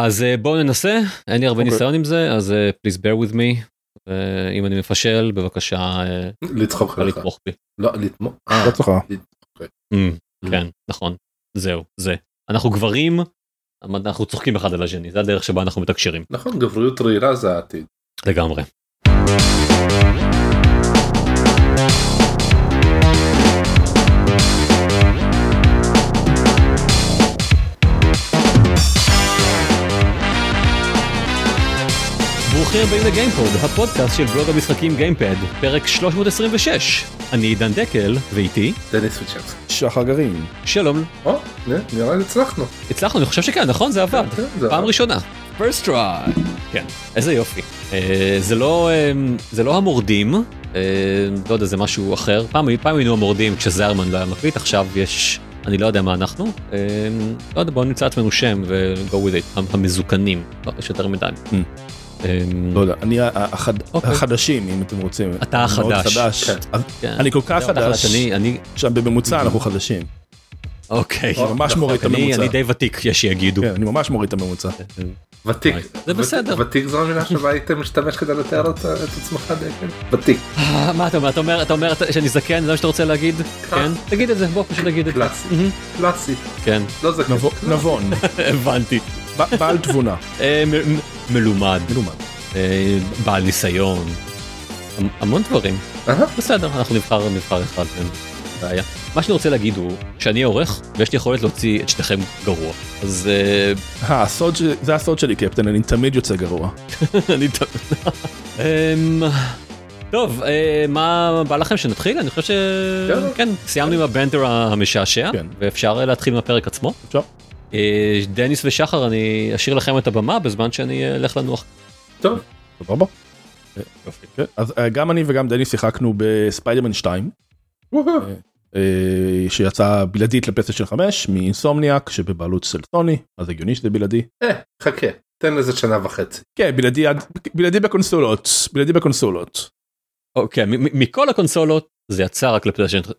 אז אה, בואו ננסה, אין לי הרבה אוקיי. ניסיון עם זה, אז אה, please bear with me. אה, אם אני מפשל, בבקשה, לצחוק אפשר עליך. לתמוך בי. לא, לתמוך. אה, בהצלחה. Mm, כן, נכון, זהו, זה. אנחנו גברים, אנחנו צוחקים אחד על השני, זה הדרך שבה אנחנו מתקשרים. נכון, גבריות רעילה זה העתיד. לגמרי. ברוכים הבאים לגיימפוד, הפודקאסט של בלוג המשחקים גיימפד, פרק 326. אני עידן דקל, ואיתי, דניס וצ'רסקי. שחר גרעין. שלום. או, נראה לי הצלחנו. הצלחנו, אני חושב שכן, נכון? זה עבד. כן, זה פעם. ראשונה. first try. כן, איזה יופי. אה, זה לא, אה, זה לא המורדים, אה, לא יודע, זה משהו אחר. פעם, היינו המורדים כשזרמן לא היה מקליט, עכשיו יש, אני לא יודע מה אנחנו. לא יודע, בואו נמצא עצמנו שם ו-go with it, המזוקנים. לא, יש יותר מדי. אה, לא יודע, אני אוקיי. החדשים אם אתם רוצים. אתה אני החדש. חדש. כן. כן. אני כל כך חדש, אני, אני, שם בממוצע אנחנו חדשים. אוקיי. או, ממש נכון, מוריד את אני, הממוצע. אני די ותיק, יש שיגידו. כן, אני ממש מוריד את הממוצע. ותיק. זה ות- בסדר. ותיק זו המילה שבה היית משתמש כדי לתאר את את עצמך. ותיק. אה, מה אתה אומר? אתה אומר, אתה אומר שאני זקן, זה מה שאתה רוצה להגיד? כן? תגיד את זה, בוא פשוט תגיד את זה. קלאסי. קלאסי. כן, לא זקן. נבו- נבון, הבנתי. בעל תבונה. מלומד, מלומד. אה, בעל ניסיון, המ- המון דברים. בסדר, אנחנו נבחר נבחר אחד, אין בעיה. מה שאני רוצה להגיד הוא שאני עורך ויש לי יכולת להוציא את שניכם גרוע. אז אה, אה, הסוד זה הסוד שלי קפטן, אני תמיד יוצא גרוע. אני... ת- אמ, טוב, מה בא לכם שנתחיל? אני חושב ש... כן, סיימנו עם הבנדר המשעשע, כן. ואפשר להתחיל עם הפרק עצמו. אפשר? אה, דניס ושחר, אני אשאיר לכם את הבמה בזמן שאני אה, אלך לנוח. טוב. סבבה? כן, אז אה, גם אני וגם דני שיחקנו בספיידרמן 2 אה, שיצא בלעדית לפלייסטיישן 5 מאינסומניאק שבבעלות של סוני אז הגיוני שזה בלעדי. אה, חכה. תן לזה שנה וחצי. כן בלעדי עד- בלעדי בקונסולות בלעדי בקונסולות אוקיי, מכל הקונסולות זה יצא רק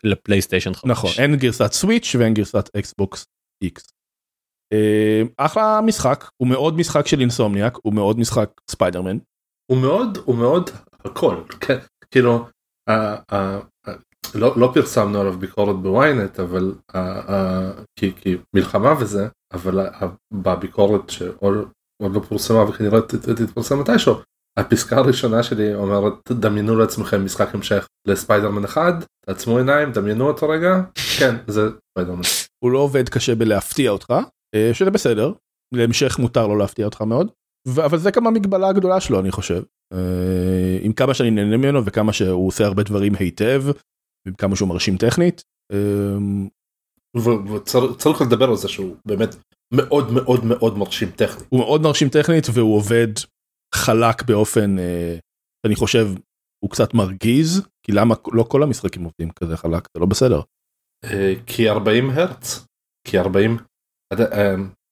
לפלייסטיישן 5. נכון אין גרסת סוויץ' ואין גרסת אקסבוקס איקס. אה, אחלה משחק הוא מאוד משחק של אינסומניאק הוא מאוד משחק ספיידרמן. הוא מאוד הוא מאוד הכל כן כאילו לא לא פרסמנו עליו ביקורת בוויינט אבל כי כי מלחמה וזה אבל בביקורת שעוד עוד לא פורסמה וכנראה תתפרסם מתישהו הפסקה הראשונה שלי אומרת דמיינו לעצמכם משחק המשך לספיידרמן אחד תעצמו עיניים דמיינו אותו רגע. כן זה ספיידרמן. הוא לא עובד קשה בלהפתיע אותך שזה בסדר להמשך מותר לו להפתיע אותך מאוד אבל זה גם המגבלה הגדולה שלו אני חושב אה, עם כמה שאני נהנה ממנו וכמה שהוא עושה הרבה דברים היטב וכמה שהוא מרשים טכנית. אה, ו- וצר- צריך לדבר על זה שהוא באמת מאוד מאוד מאוד מרשים טכני הוא מאוד מרשים טכנית והוא עובד חלק באופן אה, אני חושב הוא קצת מרגיז כי למה לא כל המשחקים עובדים כזה חלק זה לא בסדר. אה, כי 40 הרץ כי 40 אתה- אה,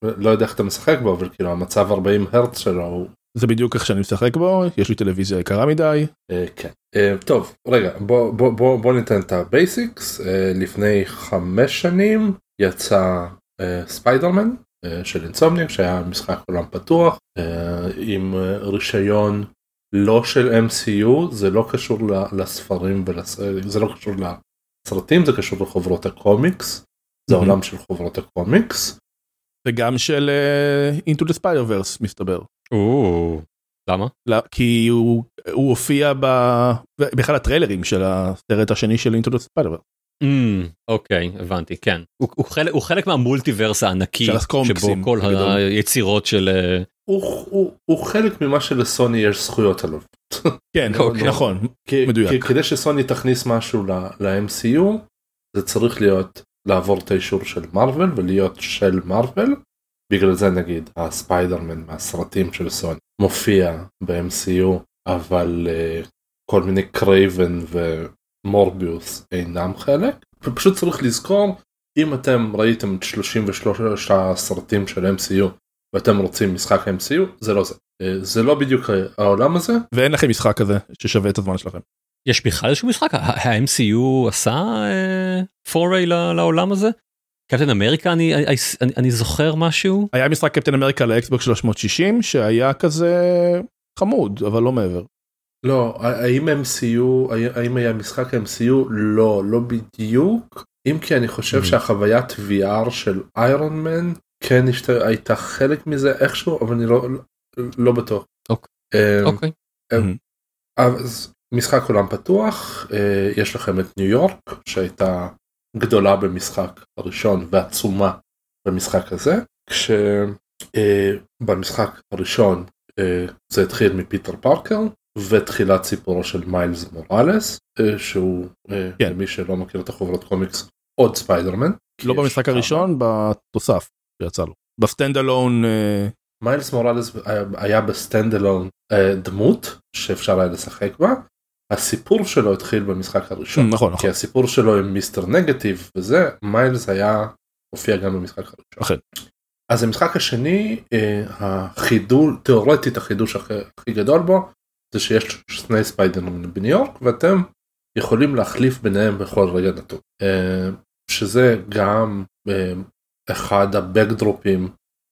לא יודע איך אתה משחק בו אבל כאילו המצב 40 הרץ שלו הוא זה בדיוק איך שאני משחק בו יש לי טלוויזיה יקרה מדי. אה, כן. אה, טוב רגע בוא בוא בוא בוא ניתן את ה basics אה, לפני חמש שנים יצא ספיידרמן של אינסומניאק שהיה משחק עולם פתוח עם רישיון לא של MCU זה לא קשור לספרים ולסרטים זה לא קשור לסרטים זה קשור לחוברות הקומיקס זה Mhm. עולם של חוברות הקומיקס וגם של אה, into the spider verse מסתבר. או, למה? לא, כי הוא, הוא הופיע ב... באחד הטריילרים של הסרט השני של into the spider verse. אמ, אוקיי, הבנתי, כן. הוא- הוא חלק- הוא חלק מהמולטיברס הענקי, שבו כל בגדול. היצירות של... אה, הוא, הוא, הוא חלק ממה שלסוני יש זכויות עליו. כן אוקיי. נכון כי, מדויק. כי, כדי שסוני תכניס משהו ל- ל-MCU זה צריך להיות לעבור את האישור של מארוול ולהיות של מארוול. בגלל זה נגיד הספיידרמן מהסרטים של סוני מופיע ב-MCU אבל uh, כל מיני קרייבן ומורביוס אינם חלק. ופשוט צריך לזכור אם אתם ראיתם את 33 הסרטים של MCU ואתם רוצים משחק MCU זה לא זה. אה, זה לא בדיוק העולם הזה ואין לכם משחק כזה ששווה את הזמן שלכם. יש בכלל איזשהו משחק? ה-MCU עשה פורי לעולם הזה? קפטן אמריקה אני, אני, אני, אני זוכר משהו היה משחק קפטן אמריקה לאקסבוק 360 שהיה כזה חמוד אבל לא מעבר. לא, האם MCU, האם היה משחק MCU? לא, לא בדיוק. אם כי אני חושב שהחוויית VR של איירון מן כן הייתה חלק מזה איכשהו, אבל אני לא, לא בטוח. אוקיי. אמ, אוקיי. אמ, אז משחק עולם פתוח, אה, יש לכם את ניו יורק שהייתה גדולה במשחק הראשון ועצומה במשחק הזה, כשבמשחק אה, הראשון אה, זה התחיל מפיטר פארקר ותחילת סיפורו של מיילס מוראלס שהוא כן. למי שלא מכיר את החוברות קומיקס עוד ספיידרמן. לא במשחק הראשון בתוסף שיצא לו ב standalone. מיילס מוראלס היה ב standalone דמות שאפשר היה לשחק בה הסיפור שלו התחיל במשחק הראשון נכון נכון כי הסיפור שלו עם מיסטר נגטיב וזה מיילס היה הופיע גם במשחק הראשון. אכן. אז המשחק השני אה, החידוש תאורטית החידוש הכי, הכי גדול בו זה שיש שני ספיידרמן בניו יורק ואתם יכולים להחליף ביניהם בכל רגע נתון אה, שזה גם אה, אחד הבקדרופים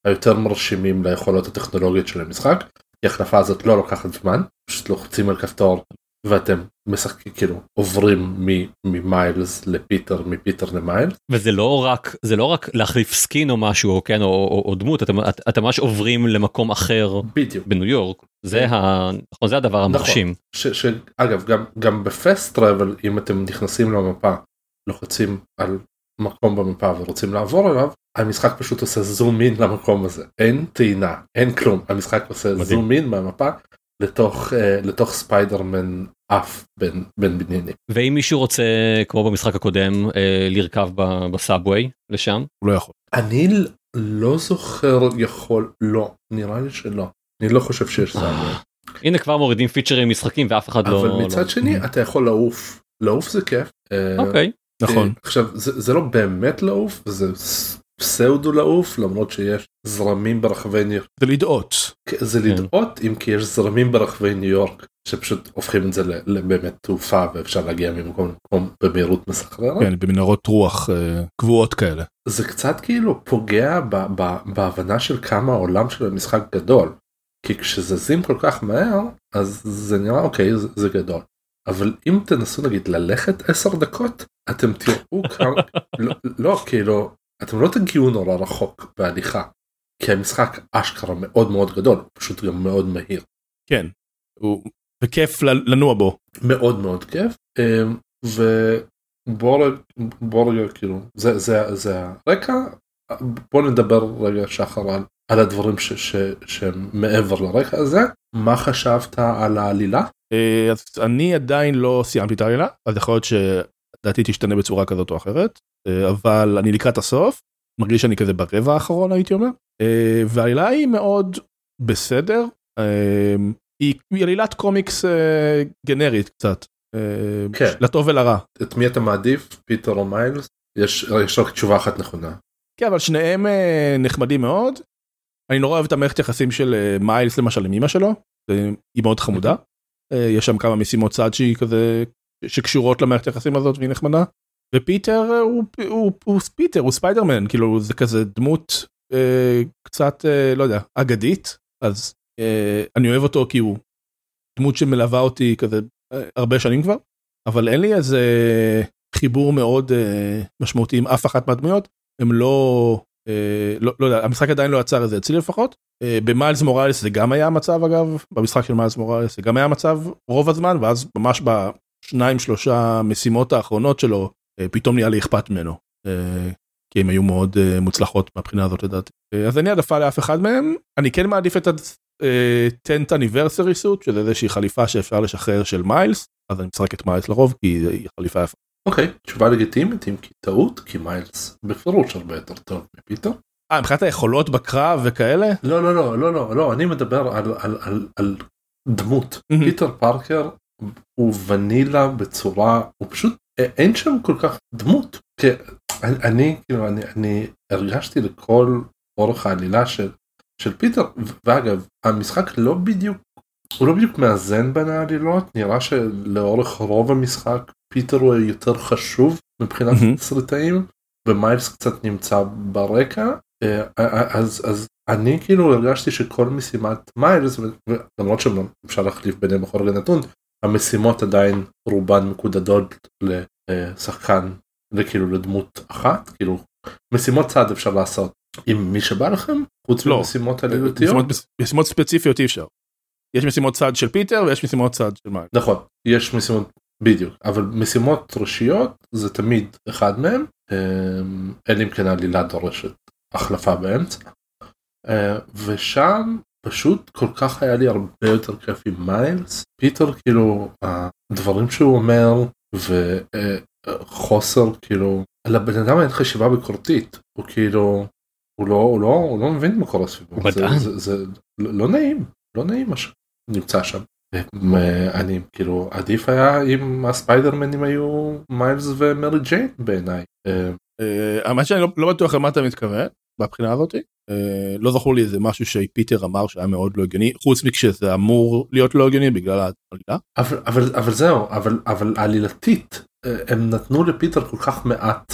היותר מרשימים ליכולות הטכנולוגיות של המשחק. כי החלפה הזאת לא לוקחת זמן פשוט לוחצים על כפתור ואתם משחקים כאילו עוברים ממיילס לפיטר מפיטר למיילס. וזה לא רק זה לא רק להחליף skin או משהו כן או, או, או דמות אתם אתם ממש עוברים למקום אחר בדיוק בניו יורק זה. ה... נכון, זה הדבר נכון. המרשים. נכון, שאגב גם גם בפסט טראבל אם אתם נכנסים למפה לוחצים על מקום במפה ורוצים לעבור אליו המשחק פשוט עושה זום אין למקום הזה אין טעינה אין כלום המשחק עושה מדהים. זום אין מהמפה לתוך uh, לתוך ספיידרמן עף בין בין בניינים. ואם מישהו רוצה כמו במשחק הקודם uh, לרכב בסאבווי לשם הוא לא יכול. אני לא זוכר יכול לא נראה לי שלא אני לא חושב שיש סאבווי. הנה כבר מורידים פיצ'רים משחקים ואף אחד אבל לא. אבל מצד לא... שני אתה יכול לעוף לעוף זה כיף. אוקיי. Okay. נכון. עכשיו זה, זה לא באמת לעוף זה פסאודו לעוף למרות שיש זרמים ברחבי ניו יורק. זה לדאות. זה כן. לדאות אם כי יש זרמים ברחבי ניו יורק שפשוט הופכים את זה לבאמת תעופה ואפשר להגיע ממקום למקום במהירות מסחררת. כן, במנהרות רוח אה, קבועות כאלה. זה קצת כאילו פוגע ב, ב, בהבנה של כמה העולם של המשחק גדול. כי כשזזים כל כך מהר אז זה נראה אוקיי זה, זה גדול. אבל אם תנסו נגיד ללכת 10 דקות אתם תראו כמה לא, לא כאילו אתם לא תגיעו נורא רחוק בהליכה. כי המשחק אשכרה מאוד מאוד גדול פשוט גם מאוד מהיר. כן. הוא וכיף לנוע בו. מאוד מאוד כיף. אמ, ובוא רגע כאילו זה זה זה הרקע בוא נדבר רגע שחר על, על הדברים ש, ש, שהם מעבר לרקע הזה מה חשבת על העלילה? אה, אז אני עדיין לא סיימתי את העלילה אז יכול להיות שדעתי תשתנה בצורה כזאת או אחרת אה, אבל אני לקראת הסוף מרגיש שאני כזה ברבע האחרון הייתי אומר אה, והעלילה היא מאוד בסדר היא עלילת קומיקס גנרית קצת כן. לטוב ולרע. את מי אתה מעדיף פיטר או מיילס? יש, יש רק תשובה אחת נכונה. כן אבל שניהם נחמדים מאוד. אני נורא אוהב את המערכת יחסים של מיילס למשל עם אמא שלו. היא מאוד חמודה. יש שם כמה משימות צד שהיא כזה שקשורות למערכת היחסים הזאת והיא נחמדה. ופיטר הוא, הוא, הוא פיטר הוא ספיידרמן כאילו זה כזה דמות אה, קצת אה, לא יודע אגדית אז אה, אני אוהב אותו כי הוא דמות שמלווה אותי כזה אה, הרבה שנים כבר אבל אין לי איזה חיבור מאוד אה, משמעותי עם אף אחת מהדמויות הם לא אה, לא, לא יודע המשחק עדיין לא יצר את זה אצלי לפחות אה, במיילס מוראלס זה גם היה המצב אגב במשחק של מיילס מוראלס זה גם היה המצב רוב הזמן ואז ממש בשניים שלושה משימות האחרונות שלו אה, פתאום נהיה לי אכפת ממנו. אה, כי הם היו מאוד אה, מוצלחות מהבחינה הזאת לדעתי. אז אין לי העדפה לאף אחד מהם. אני כן מעדיף את ה-10th anniversary suit שזה איזושהי חליפה שאפשר לשחרר של מיילס אז אני משחק את מיילס לרוב כי היא חליפה יפה. אוקיי תשובה לגיטימית אם כי טעות כי מיילס בפירוש הרבה יותר טוב מפיטר. אה מבחינת היכולות בקרב וכאלה? לא לא לא לא לא לא אני מדבר על, על, על, על דמות פיטר פארקר הוא ונילה בצורה הוא פשוט אין שם כל כך דמות. אני כאילו אני, אני הרגשתי לכל אורך העלילה של, של פיטר. ואגב המשחק לא בדיוק הוא לא בדיוק מאזן בין העלילות נראה שלאורך רוב המשחק פיטר הוא יותר חשוב מבחינת. screen time ומיילס קצת נמצא ברקע. אז אז אני כאילו הרגשתי שכל משימת מיילס למרות שאפשר להחליף ביניהם בכל רגע נתון המשימות עדיין רובן מקודדות לשחקן וכאילו לדמות אחת כאילו משימות צד אפשר לעשות עם מי שבא לכם חוץ לא. ממשימות עלילתיות משימות, משימות ספציפיות אי אפשר. יש משימות צד של פיטר ויש משימות צד של מיילס. נכון יש משימות בדיוק אבל משימות ראשיות זה תמיד אחד מהם אמ, אלא אם כן העלילה דורשת החלפה באמצע אה, ושם פשוט כל כך היה לי הרבה יותר כיף עם מיילס פיטר כאילו הדברים שהוא אומר וחוסר כאילו לבן אדם אין חשיבה ביקורתית הוא כאילו הוא לא הוא לא הוא לא מבין מה קורה סביבו הוא זה, מדען. זה, זה לא לא נעים לא נעים מה שנמצא שם. אני כאילו עדיף היה אם הספיידרמנים היו מיילס ומרי ג'יין בעיניי. אה, אה, האמת שאני לא, לא בטוח למה אתה מתכוון מהבחינה הזאתי. אה, לא זכור לי איזה משהו שפיטר אמר שהיה מאוד לא הגיוני חוץ מכשזה אמור להיות לא הגיוני בגלל העלילה. אבל אבל אבל זהו אבל אבל עלילתית הם נתנו לפיטר כל כך מעט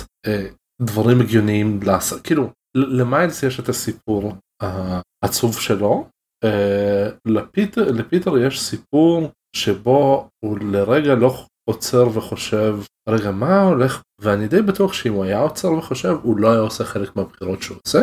דברים הגיוניים לעשות כאילו למיילס יש את הסיפור העצוב שלו. אה, לפיטר לפיטר יש סיפור שבו הוא לרגע לא עוצר וחושב רגע מה הולך? ואני די בטוח שאם הוא היה עוצר וחושב הוא לא היה עושה חלק מהבחירות שהוא עושה.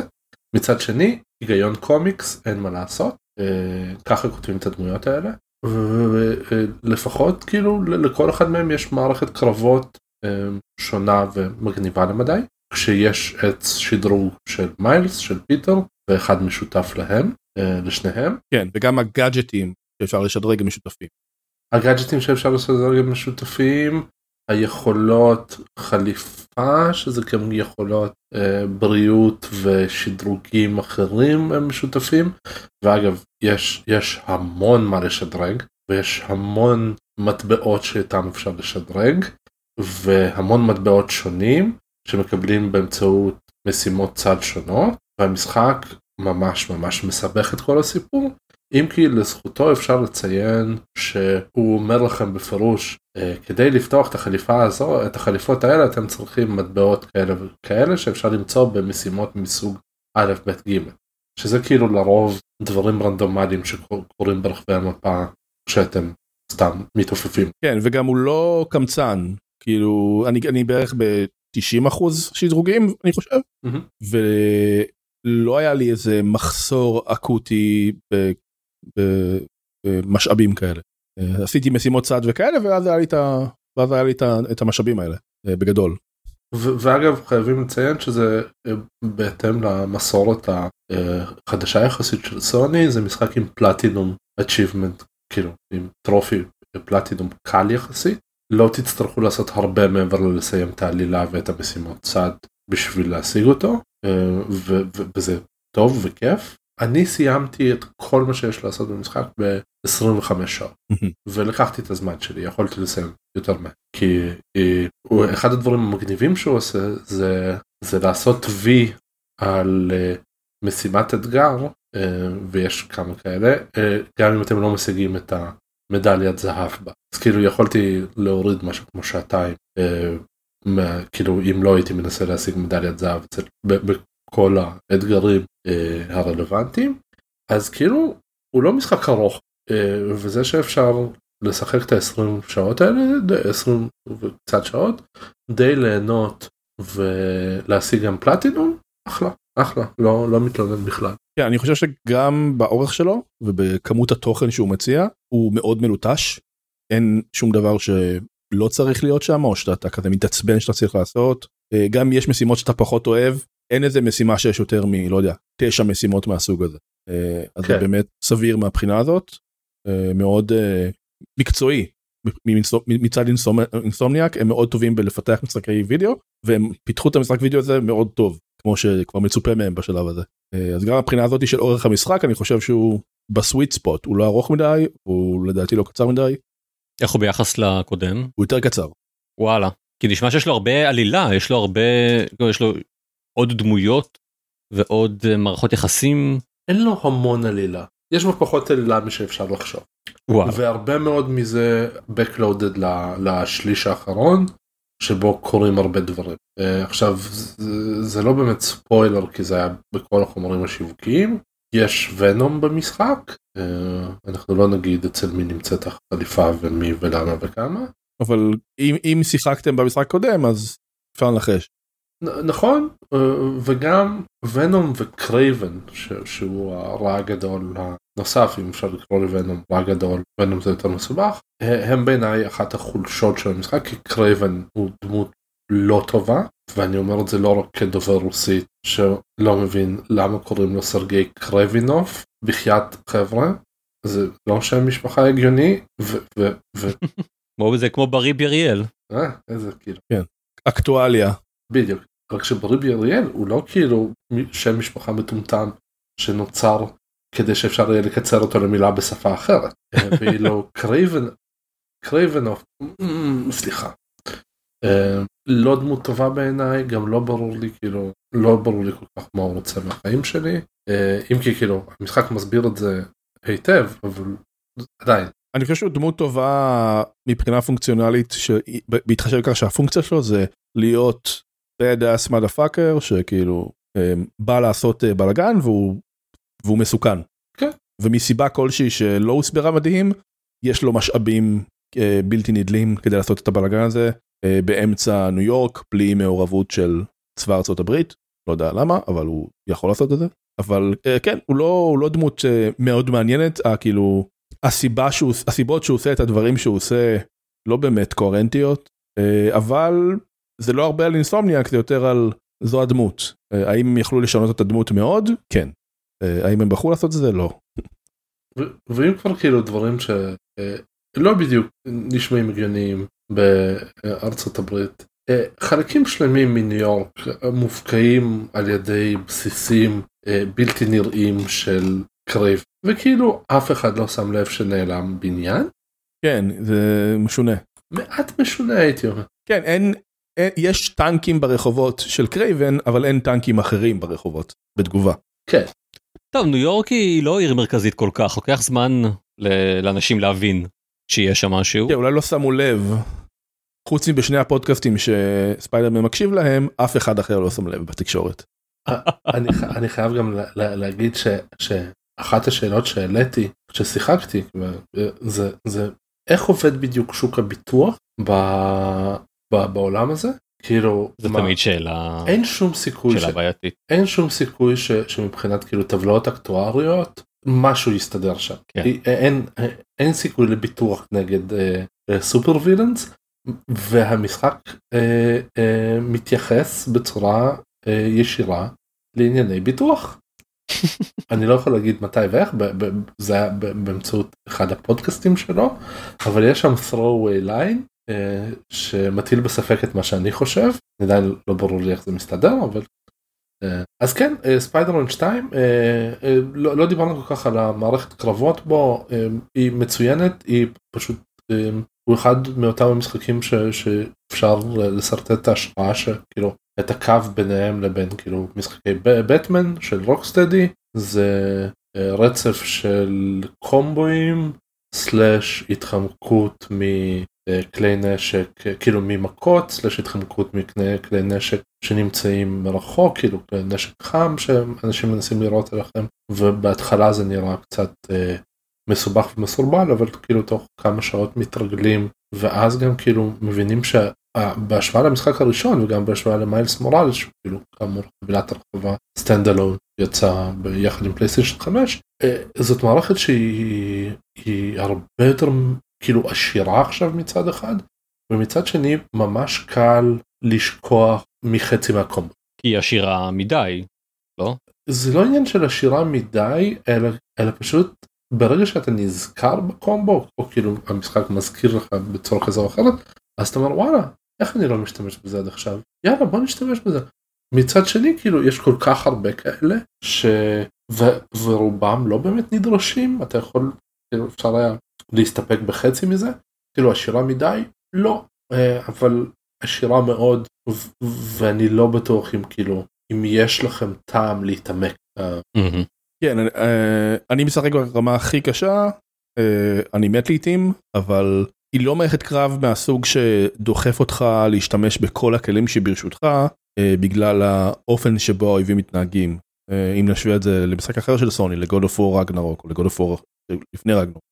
מצד שני היגיון קומיקס אין מה לעשות. אה, ככה כותבים את הדמויות האלה. ולפחות כאילו לכל אחד מהם יש מערכת קרבות אה, שונה ומגניבה למדי כשיש את שדרוג של מיילס של פיטר ואחד משותף להם אה, לשניהם. כן וגם הגאדג'טים שאפשר לשדרג הם משותפים. הגאדג'טים שאפשר הם משותפים היכולות חליפה שזה גם יכולות אה, בריאות ושדרוגים אחרים הם משותפים. ואגב יש יש המון מה לשדרג ויש המון מטבעות שאיתם אפשר לשדרג והמון מטבעות שונים שמקבלים באמצעות משימות צד שונות והמשחק ממש ממש מסבך את כל הסיפור אם כי לזכותו אפשר לציין שהוא אומר לכם בפירוש אה, כדי לפתוח את החליפה הזו את החליפות האלה אתם צריכים מטבעות כאלה וכאלה שאפשר למצוא במשימות מסוג א' ב' ג' שזה כאילו לרוב דברים רנדומליים שקורים ברחבי המפה כשאתם סתם מתעופפים. כן וגם הוא לא קמצן כאילו אני אני בערך ב-90 אחוז שדרוגים אני חושב מהמם. ולא היה לי איזה מחסור אקוטי במשאבים כאלה. אה, עשיתי משימות צד וכאלה ואז היה לי את, ה... ואז היה לי את, ה... את המשאבים האלה אה, בגדול. ו- ואגב חייבים לציין שזה אה, בהתאם למסורת החדשה יחסית של סוני זה משחק עם פלטינום achievement כאילו עם טרופי פלטינום קל יחסית לא תצטרכו לעשות הרבה מעבר ללסיים את העלילה ואת המשימות צד בשביל להשיג אותו אה, וזה טוב וכיף. אני סיימתי את כל מה שיש לעשות במשחק ב-25 שעות. ולקחתי את הזמן שלי יכולתי לסיים יותר מהר. כי אה, אחד הדברים המגניבים שהוא עושה זה זה לעשות וי על אה, משימת אתגר ויש כמה כאלה גם אם אתם לא משיגים את המדליית זהב בה אז כאילו יכולתי להוריד משהו כמו שעתיים אה, מה, כאילו אם לא הייתי מנסה להשיג מדליית זהב אצל, ב- בכל האתגרים אה, הרלוונטיים אז כאילו הוא לא משחק ארוך אה, וזה שאפשר לשחק את ה-20 שעות האלה, די- 20 וקצת שעות, די ליהנות ולהשיג גם פלטינום, אחלה, אחלה, לא, לא מתלונן בכלל. כן, אני חושב שגם באורך שלו ובכמות התוכן שהוא מציע הוא מאוד מלוטש. אין שום דבר שלא צריך להיות שם או שאתה כזה מתעצבן שאתה צריך לעשות. אה, גם יש משימות שאתה פחות אוהב אין איזה משימה שיש יותר מלא יודע תשע משימות מהסוג הזה. אה, אז זה כן. באמת סביר מהבחינה הזאת. אה, מאוד מקצועי מצד אינסומ- אינסומניאק הם מאוד טובים בלפתח משחקי וידאו והם פיתחו את המשחק וידאו הזה מאוד טוב כמו שכבר מצופה מהם בשלב הזה. אה, אז גם מבחינה הזאת של אורך המשחק אני חושב שהוא בסוויט ספוט הוא לא ארוך מדי הוא לדעתי לא קצר מדי איך הוא ביחס לקודם? הוא יותר קצר. וואלה. כי נשמע שיש לו הרבה עלילה, יש לו הרבה, לא, יש לו עוד דמויות ועוד אה, מערכות יחסים. אין לו המון עלילה, יש בו פחות עלילה משאפשר לחשוב. וואו. והרבה מאוד מזה backloaded לשליש האחרון שבו קורים הרבה דברים. אה, עכשיו זה, זה לא באמת ספוילר כי זה היה בכל החומרים השיווקיים. יש ונום במשחק, אה, אנחנו לא נגיד אצל מי נמצאת החליפה ומי ולמה וכמה. אבל אם, אם שיחקתם במשחק קודם אז אפשר לנחש. נכון וגם ונום וקרייבן שהוא הרע הגדול הנוסף אם אפשר לקרוא לוונום רע גדול ונום זה יותר מסובך הם בעיניי אחת החולשות של המשחק כי קרייבן הוא דמות לא טובה ואני אומר את זה לא רק כדובר רוסית שלא מבין למה קוראים לו סרגי קרבינוף בחייאת חבר'ה זה לא שם משפחה הגיוני ו... זה כמו בריבי אריאל. אה, איזה כאילו. כן. אקטואליה. בדיוק. רק שבריבי אריאל הוא לא כאילו שם משפחה מטומטם שנוצר כדי שאפשר יהיה לקצר אותו למילה בשפה אחרת. ואילו קרייבן, קרייבנוף, סליחה. אה, לא דמות טובה בעיניי, גם לא ברור לי כאילו, לא ברור לי כל כך מה הוא רוצה מהחיים שלי. אה, אם כי כאילו המשחק מסביר את זה היטב, אבל עדיין. אני חושב שהוא דמות טובה מבחינה פונקציונלית, בהתחשב בכך שהפונקציה שלו זה להיות bad ass motherfucker שכאילו בא לעשות אה, בלאגן והוא, והוא מסוכן. כן. ומסיבה כלשהי שלא הוסברה מדהים, יש לו משאבים אה, בלתי נדלים כדי לעשות את הבלאגן הזה אה, באמצע ניו יורק בלי מעורבות של צבא ארצות הברית. לא יודע למה אבל הוא יכול לעשות את זה אבל כן הוא לא הוא לא דמות מאוד מעניינת כאילו הסיבה שהוא הסיבות שהוא עושה את הדברים שהוא עושה לא באמת קוהרנטיות אבל זה לא הרבה על אינסומניאק זה יותר על זו הדמות אה, האם יכלו לשנות את הדמות מאוד כן אה, האם הם בחרו לעשות את זה לא. ואם כבר כאילו דברים שלא אה, בדיוק נשמעים הגיוניים בארצות הברית חלקים שלמים מניו יורק מופקעים על ידי בסיסים בלתי נראים של קרייבן כאילו אף אחד לא שם לב שנעלם בניין. כן זה משונה. מעט משונה הייתי אומר. כן אין יש טנקים ברחובות של קרייבן אבל אין טנקים אחרים ברחובות בתגובה. כן. טוב ניו יורק היא לא עיר מרכזית כל כך לוקח זמן לאנשים להבין שיש שם משהו. כן, אולי לא שמו לב. חוץ מבשני הפודקאסטים שספיידרמן מקשיב להם אף אחד אחר לא שם לב בתקשורת. אני, אני חייב גם לה, להגיד ש, שאחת השאלות שהעליתי כששיחקתי זה, זה איך עובד בדיוק שוק הביטוח בעולם הזה כאילו זה מה, תמיד שאלה אין שום סיכוי שאלה ש... בעייתית אין שום סיכוי ש... שמבחינת כאילו טבלאות אקטואריות משהו יסתדר שם כן. אין, אין אין סיכוי לביטוח נגד אה, אה, סופר וילאנס והמשחק אה, אה, מתייחס בצורה אה, ישירה לענייני ביטוח. אני לא יכול להגיד מתי ואיך זה היה באמצעות אחד הפודקאסטים שלו אבל יש שם throwaway line שמטיל בספק את מה שאני חושב עדיין לא ברור לי איך זה מסתדר אבל אה, אז כן ספיידרמן 2 אה, לא, לא דיברנו כל כך על המערכת קרבות בו היא מצוינת היא פשוט הוא אחד מאותם המשחקים ש, שאפשר לשרטט את ההשראה שכאילו את הקו ביניהם לבין כאילו משחקי בטמן של רוקסטדי זה רצף של קומבואים סלאש התחמקות. כלי נשק כאילו ממכות סלש התחמקות מכלי נשק שנמצאים מרחוק כאילו נשק חם שאנשים מנסים לראות עליכם ובהתחלה זה נראה קצת אה, מסובך ומסורבל אבל כאילו תוך כמה שעות מתרגלים ואז גם כאילו מבינים שבהשוואה למשחק הראשון וגם בהשוואה למיילס מורלס כאילו כאמור חבילת הרחבה standalone יצא ביחד עם פלייסטיישן 5 אה, זאת מערכת שהיא הרבה יותר כאילו עשירה עכשיו מצד אחד ומצד שני ממש קל לשכוח מחצי מהקומבו. כי היא עשירה מדי, לא? זה לא עניין של עשירה מדי אלא, אלא פשוט ברגע שאתה נזכר בקומבו או כאילו המשחק מזכיר לך בצורה כזו או אחרת אז אתה אומר וואלה איך אני לא משתמש בזה עד עכשיו יאללה בוא נשתמש בזה. מצד שני כאילו יש כל כך הרבה כאלה ש... ו... ורובם לא באמת נדרשים אתה יכול כאילו אפשר היה להסתפק בחצי מזה כאילו עשירה מדי לא אה, אבל עשירה מאוד ואני לא בטוח אם כאילו אם יש לכם טעם להתעמק. אה. כן אה, אני משחק ברמה הכי קשה אני מת לעיתים אבל היא לא מערכת קרב מהסוג שדוחף אותך להשתמש בכל הכלים שברשותך בגלל האופן שבו האויבים מתנהגים. אם נשווה את זה למשחק אחר של סוני, ל God of War Ragnarok או ל God of War לפני רגנרוק.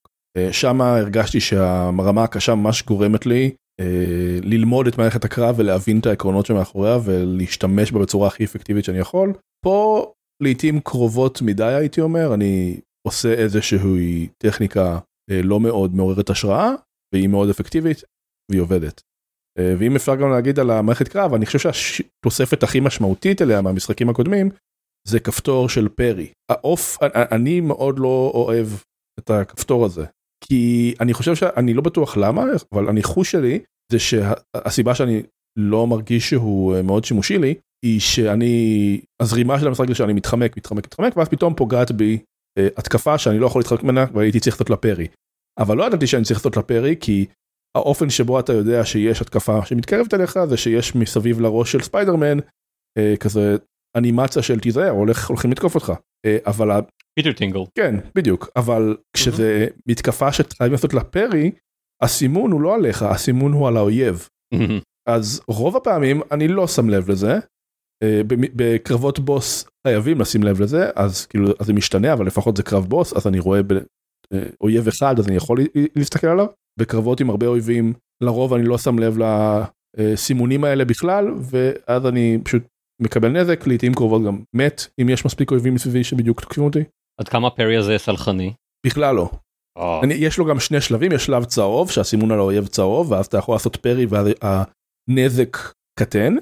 שם הרגשתי שהרמה הקשה ממש גורמת לי אה, ללמוד את מערכת הקרב ולהבין את העקרונות שמאחוריה ולהשתמש בה בצורה הכי אפקטיבית שאני יכול. פה לעיתים קרובות מדי הייתי אומר, אני עושה איזושהי טכניקה אה, לא מאוד מעוררת השראה והיא מאוד אפקטיבית והיא עובדת. אה, ואם אפשר גם להגיד על המערכת קרב אני חושב שהתוספת הכי משמעותית אליה מהמשחקים הקודמים זה כפתור של פרי. העוף אני מאוד לא אוהב את הכפתור הזה כי אני חושב שאני לא בטוח למה אבל הניחוש שלי זה שהסיבה שאני לא מרגיש שהוא מאוד שימושי לי היא שאני הזרימה של המשחק זה שאני מתחמק מתחמק מתחמק ואז פתאום פוגעת בי אה, התקפה שאני לא יכול להתחמק ממנה והייתי צריך לעשות לה parry. אבל לא ידעתי שאני צריך לעשות לה parry כי האופן שבו אתה יודע שיש התקפה שמתקרבת אליך זה שיש מסביב לראש של ספיידרמן אה, כזה אנימציה של תיזהר הולך הולכים לתקוף אותך אה, אבל פיטר tingle כן בדיוק אבל כשזה מתקפה שחייבים לעשות לה parry הסימון הוא לא עליך הסימון הוא על האויב. אז רוב הפעמים אני לא שם לב לזה אה, בקרבות בוס חייבים לשים לב לזה אז כאילו אז זה משתנה אבל לפחות זה קרב בוס אז אני רואה אה, אויב אחד אז אני יכול להסתכל עליו. בקרבות עם הרבה אויבים לרוב אני לא שם לב לסימונים האלה בכלל ואז אני פשוט מקבל נזק לעיתים קרובות גם מת אם יש מספיק אויבים מסביבי שבדיוק תוקפים אותי. עד כמה פרי הזה סלחני? בכלל לא. Oh. אני, יש לו גם שני שלבים יש שלב צהוב שהסימון על האויב צהוב ואז אתה יכול לעשות פרי והנזק קטן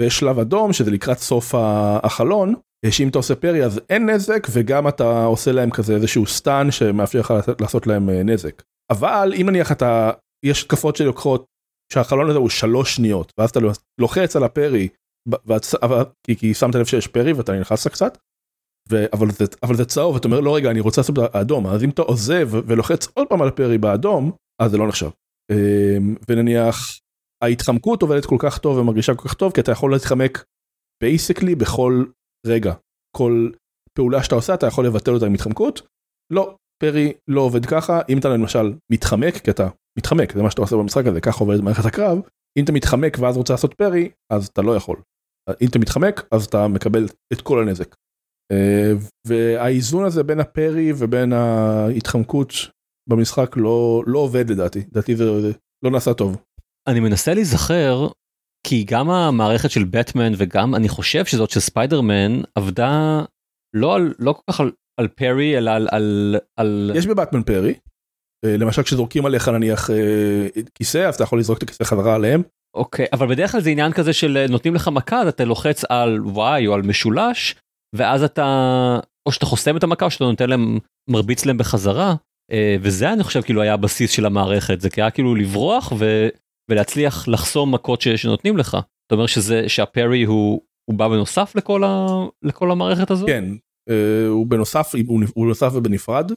ויש שלב אדום שזה לקראת סוף החלון שאם אתה עושה פרי אז אין נזק וגם אתה עושה להם כזה איזשהו סטן שמאפשר לך לעשות להם אה, נזק. אבל אם נניח אתה יש התקפות שלוקחות שהחלון הזה הוא שלוש שניות ואז אתה לוחץ על הפרי ואת, כי, כי שמת לב שיש parry ואתה נכנסת קצת. אבל, זה, אבל זה צהוב אתה אומר לא רגע אני רוצה לעשות באדום אז אם אתה עוזב ולוחץ עוד פעם על parry באדום אז זה לא נחשב. אמ, ונניח ההתחמקות עובדת כל כך טוב ומרגישה כל כך טוב כי אתה יכול להתחמק basically בכל רגע כל פעולה שאתה עושה אתה יכול לבטל אותה עם התחמקות. לא parry לא עובד ככה אם אתה למשל מתחמק כי אתה מתחמק זה מה שאתה עושה במשחק הזה ככה עובדת מערכת הקרב אם אתה מתחמק ואז רוצה לעשות פרי אז אתה לא יכול. אם אתה מתחמק אז אתה מקבל את כל הנזק. אה, והאיזון הזה בין הפרי ובין ההתחמקות במשחק לא לא עובד לדעתי לדעתי זה לא נעשה טוב. אני מנסה להיזכר כי גם המערכת של בטמן וגם אני חושב שזאת של ספיידרמן עבדה לא על לא כל כך על, על פרי אלא על, על, על יש בבטמן פרי. אה, למשל כשזורקים עליך נניח אה, כיסא אז אתה יכול לזרוק את הכיסא חזרה עליהם. אוקיי אבל בדרך כלל זה עניין כזה של נותנים לך מכה אתה לוחץ על y או על משולש ואז אתה או שאתה חוסם את המכה או שאתה נותן להם מרביץ להם בחזרה אה, וזה אני חושב כאילו היה הבסיס של המערכת זה היה כאילו לברוח ו, ולהצליח לחסום מכות ש, שנותנים לך. אתה אומר שזה שהפרי הוא הוא בא בנוסף לכל, ה, לכל המערכת הזאת? כן הוא בנוסף הוא, הוא נוסף ובנפרד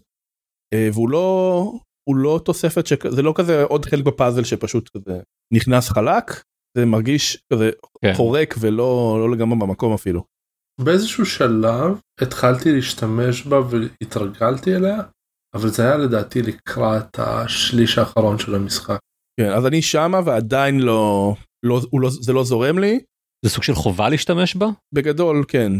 והוא לא הוא לא תוספת שזה לא כזה עוד חלק בפאזל שפשוט כזה נכנס חלק זה מרגיש כזה כן. חורק ולא לא לגמרי במקום אפילו. באיזשהו שלב התחלתי להשתמש בה והתרגלתי אליה אבל זה היה לדעתי לקראת השליש האחרון של המשחק. כן אז אני שמה ועדיין לא לא, לא זה לא זורם לי. זה סוג של חובה להשתמש בה? בגדול כן.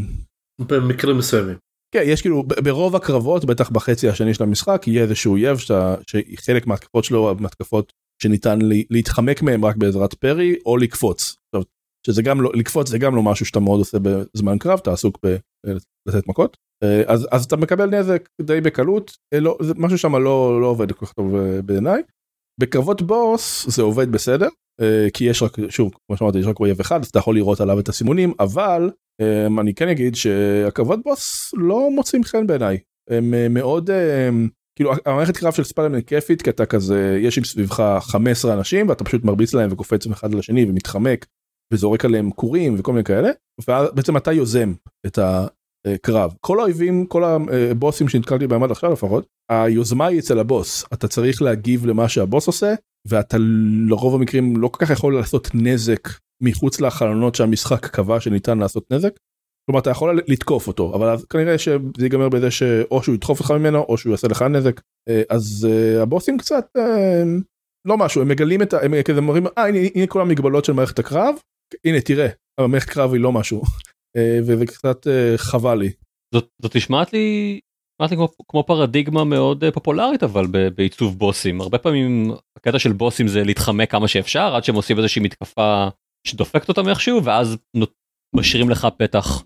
במקרים מסוימים. כן יש כאילו ברוב הקרבות בטח בחצי השני של המשחק יהיה איזשהו אויב שאתה שחלק מהתקפות שלו מהתקפות שניתן להתחמק מהם רק בעזרת פרי או לקפוץ. שזה גם לא לקפוץ זה גם לא משהו שאתה מאוד עושה בזמן קרב אתה עסוק בלתת מכות אה, אז אז אתה מקבל נזק די בקלות אה, לא זה משהו שם לא לא עובד כל כך טוב אה, בעיניי. בקרבות בוס זה עובד בסדר כי יש רק שוב כמו שאמרתי יש רק אויב אחד אז אתה יכול לראות עליו את הסימונים אבל אני כן אגיד שהקרבות בוס לא מוצאים חן בעיניי הם מאוד כאילו המערכת קרב של ספיידרמן כיפית כי אתה כזה יש עם סביבך 15 אנשים ואתה פשוט מרביץ להם וקופץ אחד לשני ומתחמק וזורק עליהם כורים וכל מיני כאלה ובעצם אתה יוזם את הקרב. כל האויבים כל הבוסים שנתקלתי בהם עד עכשיו לפחות היוזמה היא אצל הבוס. אתה צריך להגיב למה שהבוס עושה ואתה לרוב המקרים לא כל כך יכול לעשות נזק מחוץ לחלונות שהמשחק קבע שניתן לעשות נזק. כלומר אתה יכול לתקוף אותו אבל אז כנראה שזה ייגמר בזה שאו שהוא ידחוף אותך ממנו או שהוא יעשה לך נזק. אז הבוסים קצת לא משהו הם מגלים את ה... הם כזה אומרים אה הנה, הנה כל המגבלות של מערכת הקרב הנה תראה המערכת קרב היא לא משהו אה, וזה קצת אה, חבל לי. זאת, זאת נשמעת לי, נשמעת לי כמו, כמו פרדיגמה מאוד אה, פופולרית אבל ב, בעיצוב בוסים הרבה פעמים הקטע של בוסים זה להתחמק כמה שאפשר עד שהם עושים איזושהי מתקפה שדופקת אותם איכשהו ואז נות, משאירים לך פתח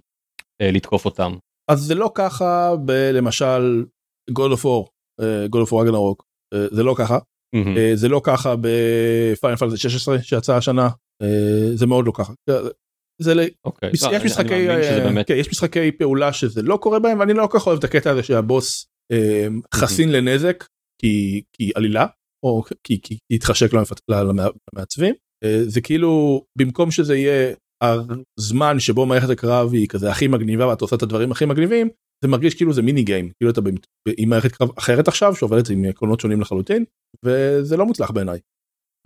אה, לתקוף אותם. אז זה לא ככה ב- למשל God of War, אה, God of War אה, זה לא ככה. אה, זה לא ככה בפיינל פנטסי 16 שיצא השנה, אה, זה מאוד לא ככה. זה- ל- אוקיי. לא, יש אני- משחקי אה, כן, יש משחקי פעולה שזה לא קורה בהם ואני לא כל כך אוהב את הקטע הזה שהבוס אה, חסין לנזק כי כי עלילה או כי כי התחשק למעצבים אה, זה כאילו במקום שזה יהיה הזמן שבו מערכת הקרב היא כזה הכי מגניבה ואתה עושה את הדברים הכי מגניבים זה מרגיש כאילו זה מיני גיים כאילו אתה עם מערכת קרב אחרת עכשיו שעובדת עם עקרונות שונים לחלוטין וזה לא מוצלח בעיניי.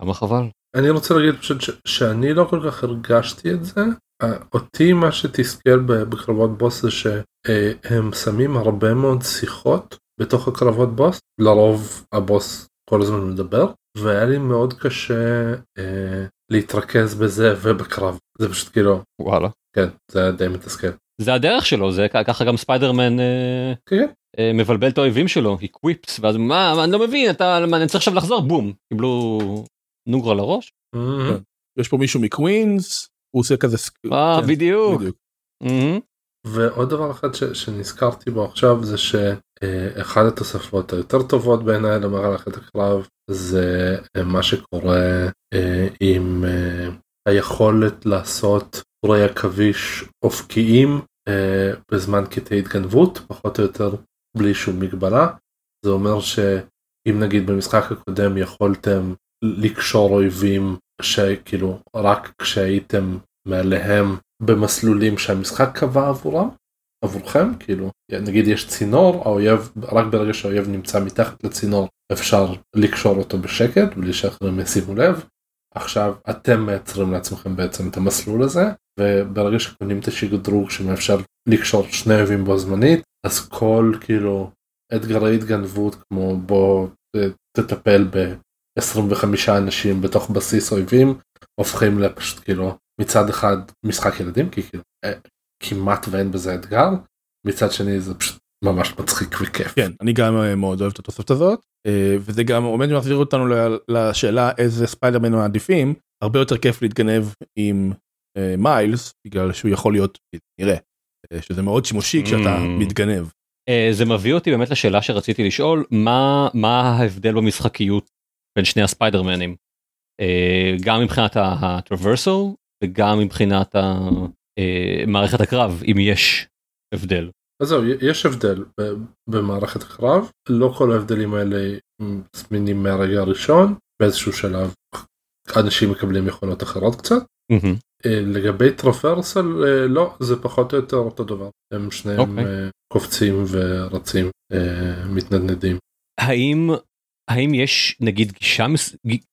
כמה חבל. אני רוצה להגיד פשוט ש- שאני לא כל כך הרגשתי את זה. אה, אותי מה שתסכל בקרבות בוס זה שהם שמים הרבה מאוד שיחות בתוך הקרבות בוס. לרוב הבוס כל הזמן מדבר והיה לי מאוד קשה אה, להתרכז בזה ובקרב. זה פשוט כאילו וואלה. כן זה היה די מתסכל. זה הדרך שלו זה ככה גם ספיידרמן אה, כן. אה, מבלבל את האויבים שלו אקוויפס ואז מה מה, אני לא מבין אתה מה, אני צריך עכשיו לחזור בום קיבלו נוגרה לראש. Mhm. יש פה מישהו מקווינס הוא עושה כזה אה כן, בדיוק. ועוד דבר אחד ש, שנזכרתי בו עכשיו זה שאחד התוספות היותר טובות בעיניי למערכת הקרב זה אה, מה שקורה אה, עם אה, היכולת לעשות טורי עכביש אופקיים אה, בזמן קטעי התגנבות פחות או יותר בלי שום מגבלה. זה אומר שאם נגיד במשחק הקודם יכולתם לקשור אויבים שכאילו רק כשהייתם מעליהם במסלולים שהמשחק קבע עבורם עבורכם כאילו נגיד יש צינור האויב רק ברגע שהאויב נמצא מתחת לצינור אפשר לקשור אותו בשקט בלי שאחרים ישימו לב. עכשיו אתם מייצרים לעצמכם בעצם את המסלול הזה וברגע שקונים את השדרוג שמאפשר לקשור שני אויבים בו זמנית אז כל כאילו אתגרי התגנבות כמו בוא אה, תטפל ב-25 אנשים בתוך בסיס אויבים הופכים לפשוט כאילו מצד אחד משחק ילדים כי כאילו אה, כמעט ואין בזה אתגר מצד שני זה פשוט ממש מצחיק וכיף. כן אני גם אה, מאוד אוהב את התוספת הזאת אה, וזה גם עומד ומחזיר אותנו ל- לשאלה איזה ספיידרמן מעדיפים הרבה יותר כיף להתגנב עם מיילס בגלל שהוא יכול להיות נראה אה, שזה מאוד שימושי כשאתה Mm. מתגנב. זה מביא אותי באמת לשאלה שרציתי לשאול מה מה ההבדל במשחקיות בין שני הספיידרמנים אה, גם מבחינת הטרוורסל וגם מבחינת אה, מערכת הקרב אם יש הבדל. אז זהו יש הבדל במערכת הקרב לא כל ההבדלים האלה זמינים מהרגע הראשון באיזשהו שלב אנשים מקבלים יכולות אחרות קצת. אה, לגבי טרוורסל לא זה פחות או יותר אותו דבר הם שניהם אוקיי. אה, קופצים ורצים מתנדנדים. האם האם יש נגיד גישה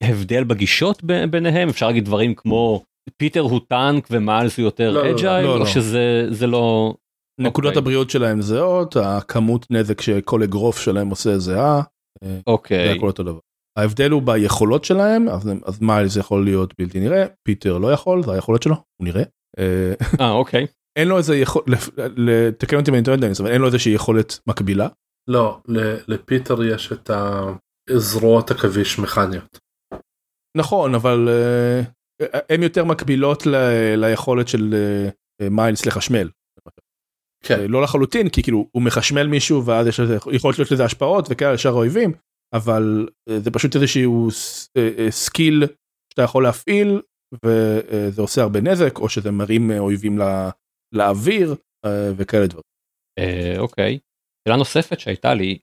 הבדל בגישות ב- ביניהם אפשר להגיד דברים כמו פיטר הוא טנק ומיילס הוא יותר לא, לא, לא, agile לא, או לא. שזה זה לא נקודות אוקיי. הבריאות שלהם זהות הכמות נזק שכל אגרוף שלהם עושה זהה זה אוקיי הכל אותו דבר. ההבדל הוא ביכולות שלהם אז, אז מיילס יכול להיות בלתי נראה פיטר לא יכול זה היכולת שלו הוא נראה. אה, אה אוקיי אין לו איזה יכול לתקן אותי אם אני טועה דניס אבל אין לו איזושהי יכולת מקבילה. לא ל- לפיטר יש את הזרועות עכביש מכניות. נכון אבל אה, הם יותר מקבילות ל- ליכולת של אה, מיילס לחשמל. כן. אה, לא לחלוטין כי כאילו הוא מחשמל מישהו ואז יש לזה יכולות להיות לזה השפעות וכאלה לשאר האויבים אבל אה, זה פשוט איזשהו אה, אה, skill שאתה יכול להפעיל וזה עושה הרבה נזק או שזה מרים אה, אויבים ל- לאוויר אה, וכאלה דברים. אה, אוקיי. שאלה נוספת שהייתה לי אה,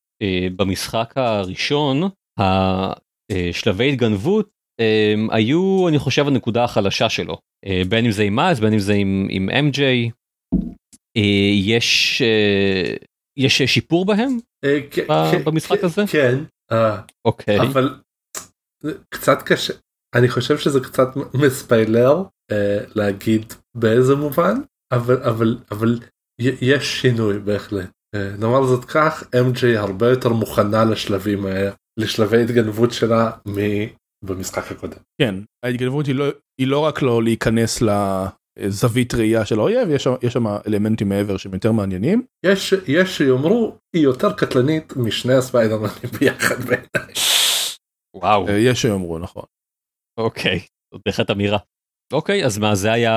במשחק הראשון השלבי התגנבות אה, היו אני חושב הנקודה החלשה שלו אה, בין אם זה עם מאז בין אם זה עם, עם MJ אה, יש אה, יש שיפור בהם אה, במשחק הזה? כן. אה, אוקיי אבל קצת קשה אני חושב שזה קצת מספיילר אה, להגיד באיזה מובן אבל אבל אבל יש שינוי בהחלט. אה, נאמר זאת כך MJ הרבה יותר מוכנה לשלבים האלה לשלבי התגנבות שלה במשחק הקודם. כן, ההתגנבות היא לא, היא לא רק לא להיכנס לזווית ראייה של האויב, יש, שם- יש שם אלמנטים מעבר שהם יותר מעניינים. יש יש שיאמרו היא יותר קטלנית משני הספיידרמנים ביחד בעיניי. וואו אה, יש שיאמרו, נכון. אוקיי זאת בהחלט אמירה. אוקיי אז מה זה היה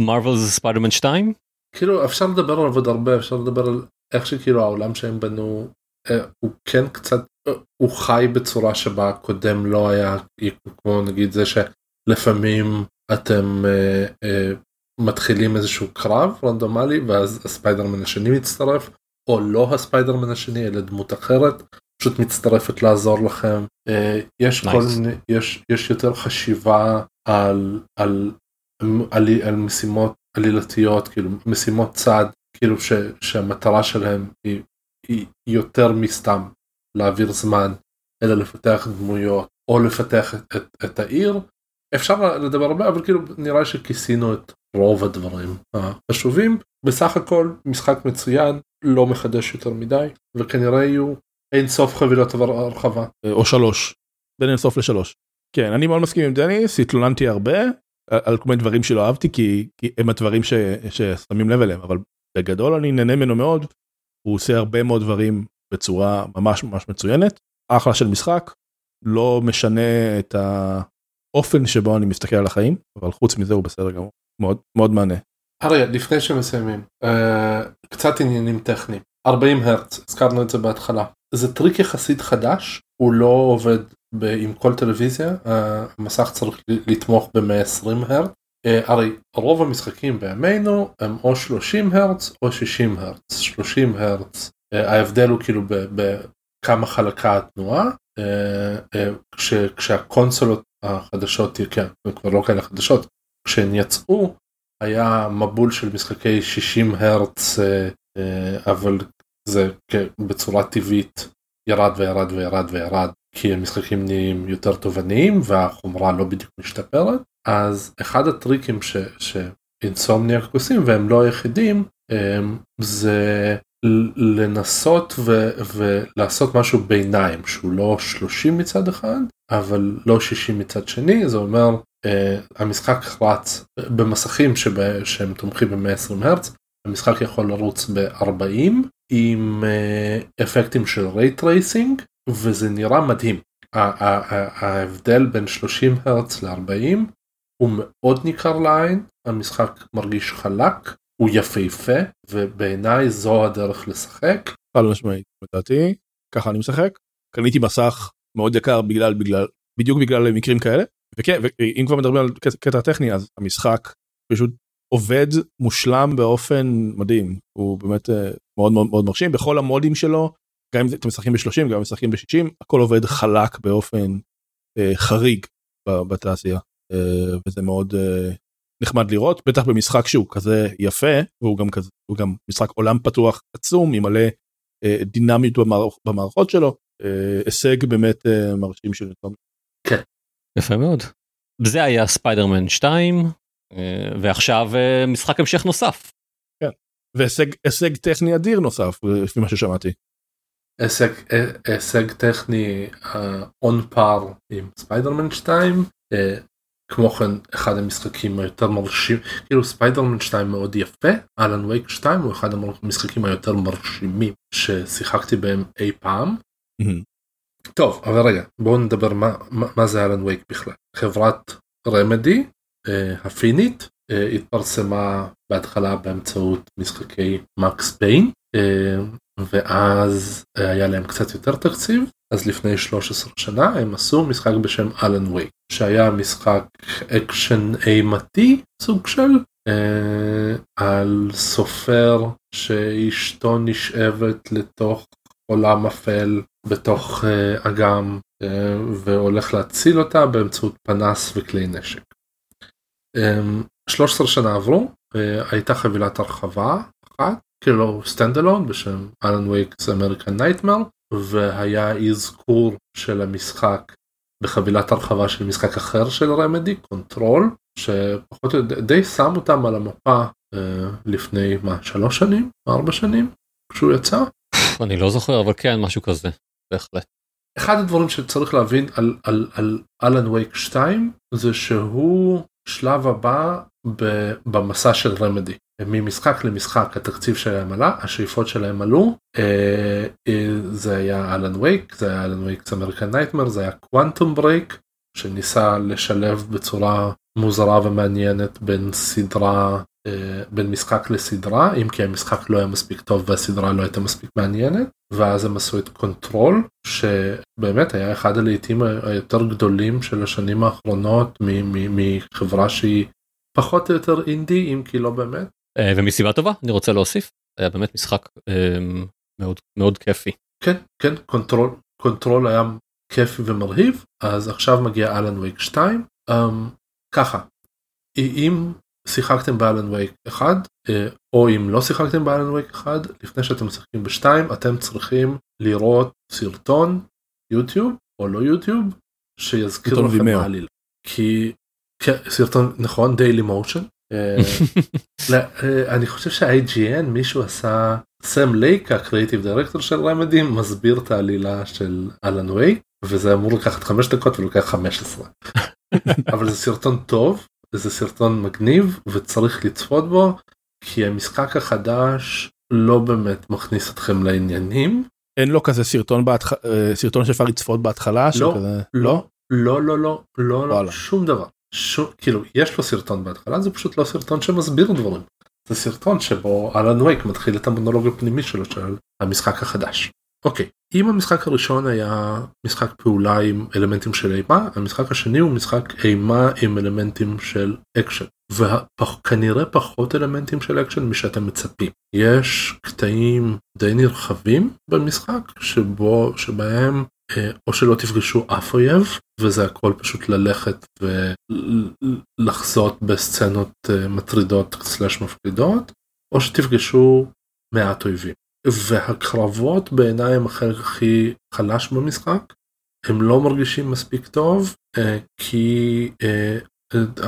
מרווילס ספיידרמן 2 כאילו אפשר לדבר עליו עוד הרבה אפשר לדבר על איך שכאילו העולם שהם בנו אה, הוא כן קצת אה, הוא חי בצורה שבה הקודם לא היה כמו נגיד זה שלפעמים אתם אה, אה, מתחילים איזשהו קרב רנדומלי ואז הספיידרמן השני מצטרף או לא הספיידרמן השני אלא דמות אחרת פשוט מצטרפת לעזור לכם אה, יש כל Nice. מיני יש יש יותר חשיבה על על על, על משימות עלילתיות כאילו משימות צד כאילו ש, שהמטרה שלהם היא, היא יותר מסתם להעביר זמן אלא לפתח דמויות או לפתח את, את, את העיר אפשר לדבר הרבה אבל כאילו נראה שכיסינו את רוב הדברים החשובים בסך הכל משחק מצוין לא מחדש יותר מדי וכנראה יהיו אין סוף חבילות הרחבה אה, או שלוש. בין אינסוף לשלוש. כן, אני מאוד מסכים עם דניס, התלוננתי הרבה על, כל מיני דברים שלא אהבתי כי, כי הם הדברים ש, ששמים לב אליהם, אבל בגדול אני נהנה ממנו מאוד. הוא עושה הרבה מאוד דברים בצורה ממש ממש מצוינת. אחלה של משחק, לא משנה את האופן שבו אני מסתכל על החיים, אבל חוץ מזה הוא בסדר גמור. מאוד מאוד מענה. אריה לפני שמסיימים אה, קצת עניינים טכניים 40 הרץ הזכרנו את זה בהתחלה זה טריק יחסית חדש הוא לא עובד עם כל טלוויזיה אה, המסך צריך לתמוך ב-120 הרץ. אה, הרי רוב המשחקים בימינו הם או 30 הרץ או 60 הרץ. 30 הרץ אה, ההבדל הוא כאילו בכמה חלקה התנועה כש, כשהקונסולות החדשות כן כבר לא כאלה חדשות כשהן יצאו היה מבול של משחקי 60 הרץ אבל זה בצורה טבעית ירד וירד וירד וירד כי המשחקים נהיים יותר תובעניים והחומרה לא בדיוק משתפרת אז אחד הטריקים ש, שאינסומניאק עושים והם לא היחידים זה לנסות ו, ולעשות משהו ביניים שהוא לא 30 מצד אחד אבל לא 60 מצד שני זה אומר uh, המשחק רץ במסכים שבה, שהם תומכים ב-120 הרץ המשחק יכול לרוץ ב-40 עם אה, אפקטים של ray tracing וזה נראה מדהים. ההבדל בין 30 הרץ ל-40 הוא מאוד ניכר לעין המשחק מרגיש חלק הוא יפהפה ובעיניי זו הדרך לשחק. חד משמעית לדעתי ככה אני משחק. קניתי מסך מאוד יקר בגלל בגלל בדיוק בגלל מקרים כאלה. וכן ואם כבר מדברים על קטע- קטע טכני אז המשחק פשוט עובד מושלם באופן מדהים. הוא באמת אה, מאוד מאוד מאוד מרשים. בכל המודים שלו גם אם אתם משחקים ב-30 גם אם משחקים ב-60 הכל עובד חלק באופן אה, חריג בתעשייה אה, וזה מאוד אה, נחמד לראות בטח במשחק שהוא כזה יפה והוא גם כזה הוא גם משחק עולם פתוח עצום עם מלא אה, דינמיות במערכ- במערכות שלו אה, הישג באמת אה, מרשים של תום. יפה מאוד. זה היה ספיידרמן 2 אה, ועכשיו אה, משחק המשך נוסף. והישג הישג טכני אדיר נוסף לפי מה ששמעתי. הישג, אה, הישג טכני on par עם ספיידרמן 2 אה, כמו כן אחד המשחקים היותר מרשים כאילו ספיידרמן 2 מאוד יפה אלן וייק 2 הוא אחד המשחקים היותר מרשימים ששיחקתי בהם אי פעם. מהמם. טוב אבל רגע בואו נדבר מה, מה, מה זה אלן וייק בכלל חברת רמדי אה, הפינית אה, התפרסמה בהתחלה באמצעות משחקי מקס פיין אה, ואז אה, היה להם קצת יותר תקציב אז לפני 13 שנה הם עשו משחק בשם אלן וייק שהיה משחק אקשן אימתי סוג של אה, על סופר שאשתו נשאבת לתוך עולם אפל בתוך אה, אגם אה, והולך להציל אותה באמצעות פנס וכלי נשק. אה, 13 שנה עברו אה, הייתה חבילת הרחבה אחת כאילו standalone בשם Alan Wake's American Nightmare והיה אזכור של המשחק בחבילת הרחבה של משחק אחר של רמדי Control שפחות או יותר די שם אותם על המפה אה, לפני מה שלוש שנים? ארבע שנים? כשהוא יצא? אני לא זוכר אבל כן משהו כזה בהחלט. אחד הדברים שצריך להבין על על על אלן וייק 2 זה שהוא שלב הבא במסע של רמדי ממשחק למשחק התקציב שלהם עלה השאיפות שלהם עלו אה, אה, זה היה אלן וייק זה היה Alan Wake American Nightmare זה היה Quantum Break שניסה לשלב בצורה מוזרה ומעניינת בין סדרה אה, בין משחק לסדרה אם כי המשחק לא היה מספיק טוב והסדרה לא הייתה מספיק מעניינת ואז הם עשו את Control שבאמת היה אחד הלהיטים היותר גדולים של השנים האחרונות מחברה שהיא פחות או יותר אינדי אם כי לא באמת. אה, ומסיבה טובה אני רוצה להוסיף היה באמת משחק אה, מאוד מאוד כיפי. כן כן קונטרול קונטרול היה כיפי ומרהיב אז עכשיו מגיע אלן וייק 2 um, ככה אם שיחקתם באלן וייק 1 אה, או אם לא שיחקתם באלן וייק 1 לפני שאתם משחקים ב-2 אתם צריכים לראות סרטון יוטיוב או לא יוטיוב שיזכיר לכם מה העלילה. כי סרטון נכון Dailymotion. אה, אה, אני חושב שה-IGN מישהו עשה סם לייק הקריאיטיב דירקטור של רמדים מסביר את העלילה של אלן וייק וזה אמור לקחת 5 דקות ולוקח 15 אבל זה סרטון טוב זה סרטון מגניב וצריך לצפות בו כי המשחק החדש לא באמת מכניס אתכם לעניינים. אין לו כזה סרטון בהתח... אה, סרטון שאפשר לצפות בהתחלה לא, שכזה... לא לא? לא לא לא לא שום דבר שום כאילו יש לו סרטון בהתחלה זה פשוט לא סרטון שמסביר דברים. זה סרטון שבו אלן וייק מתחיל את המונולוג הפנימי שלו של המשחק החדש. אוקיי אם המשחק הראשון היה משחק פעולה עם אלמנטים של אימה המשחק השני הוא משחק אימה עם אלמנטים של אקשן וכנראה פחות אלמנטים של אקשן משאתם מצפים יש קטעים די נרחבים במשחק שבו שבהם או שלא תפגשו אף אויב וזה הכל פשוט ללכת ולחזות בסצנות אה, מטרידות סלש מפחידות או שתפגשו מעט אויבים. והקרבות בעיניי הם החלק הכי חלש במשחק. הם לא מרגישים מספיק טוב אה, כי אה,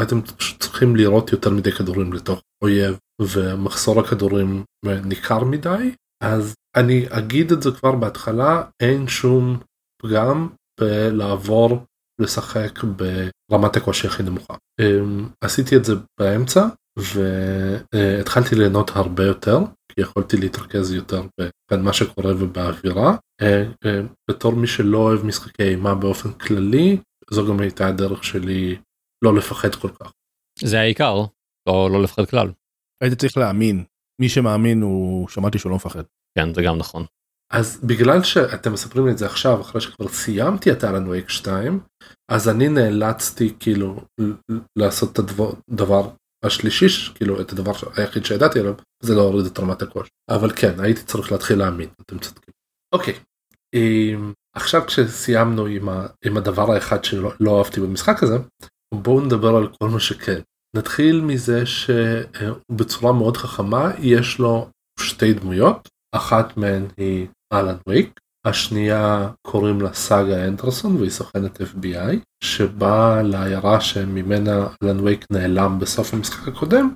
אתם צריכים לראות יותר מדי כדורים לתוך אויב ומחסור הכדורים ניכר מדי אז אני אגיד את זה כבר בהתחלה אין שום פגם בלעבור לשחק ברמת הקושי הכי נמוכה. אמ, עשיתי את זה באמצע והתחלתי ליהנות הרבה יותר כי יכולתי להתרכז יותר במה שקורה ובאווירה. אה, אה, בתור מי שלא אוהב משחקי אימה באופן כללי זו גם הייתה הדרך שלי לא לפחד כל כך. זה העיקר או לא לפחד כלל. היית צריך להאמין מי שמאמין הוא שמעתי שהוא לא מפחד. כן זה גם נכון. אז בגלל שאתם מספרים לי את זה עכשיו אחרי שכבר סיימתי את אלן וייק 2 אז אני נאלצתי כאילו לעשות את הדבר השלישי כאילו את הדבר היחיד שידעתי עליו זה להוריד את רמת הקושי אבל כן הייתי צריך להתחיל להאמין אתם צודקים. אוקיי עכשיו כשסיימנו עם, ה, עם הדבר האחד שלא לא אהבתי במשחק הזה בואו נדבר על כל מה שכן נתחיל מזה שבצורה מאוד חכמה יש לו שתי דמויות אחת מהן היא אלן וויק השנייה קוראים לה סאגה אנדרסון והיא סוכנת FBI שבאה לעיירה שממנה אלן וייק נעלם בסוף המשחק הקודם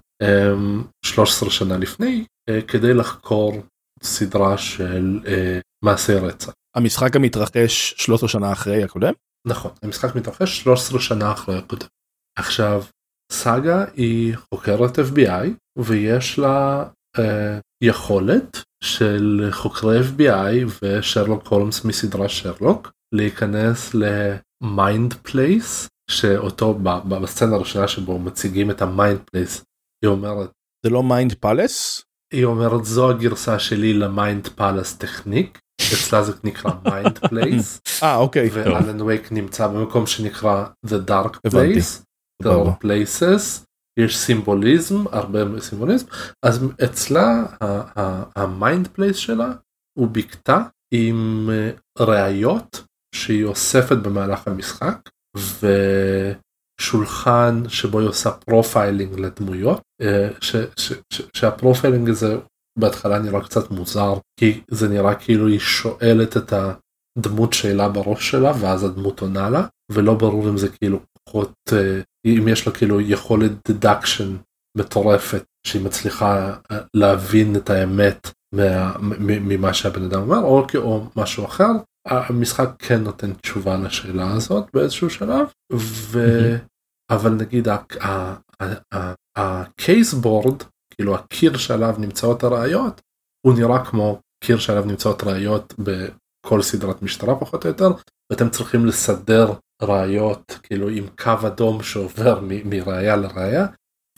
13 אמ, שנה לפני אה, כדי לחקור סדרה של אה, מעשי רצח. המשחק גם מתרחש 13 שנה אחרי הקודם? נכון המשחק מתרחש 13 שנה אחרי הקודם. עכשיו סאגה היא חוקרת FBI ויש לה יכולת של חוקרי FBI ושרלוק הולמס מסדרה שרלוק להיכנס ל mind place שאותו בסצנה הראשונה שבו מציגים את ה mind place היא אומרת זה לא mind palace? היא אומרת זו הגרסה שלי ל mind palace technique אצלה זה נקרא mind place. אה אוקיי. ואלן וייק נמצא במקום שנקרא The Dark Place. Dark Places. יש סימבוליזם הרבה סימבוליזם אז אצלה ה mind place שלה הוא בקתה עם אה, ראיות שהיא אוספת במהלך המשחק ושולחן שבו היא עושה profiling לדמויות אה, ש, ש, ש, שה profiling הזה בהתחלה נראה קצת מוזר כי זה נראה כאילו היא שואלת את הדמות שאלה בראש שלה ואז הדמות עונה לה ולא ברור אם זה כאילו פחות אה, אם יש לה כאילו יכולת דדקשן מטורפת שהיא מצליחה אה, להבין את האמת ממה שהבן אדם אומר או, או משהו אחר המשחק כן נותן תשובה לשאלה הזאת באיזשהו שלב ו... אבל נגיד הקייס בורד כאילו הקיר שעליו נמצאות הראיות הוא נראה כמו קיר שעליו נמצאות ראיות בכל סדרת משטרה פחות או יותר ואתם צריכים לסדר ראיות כאילו עם קו אדום שעובר מראיה לראיה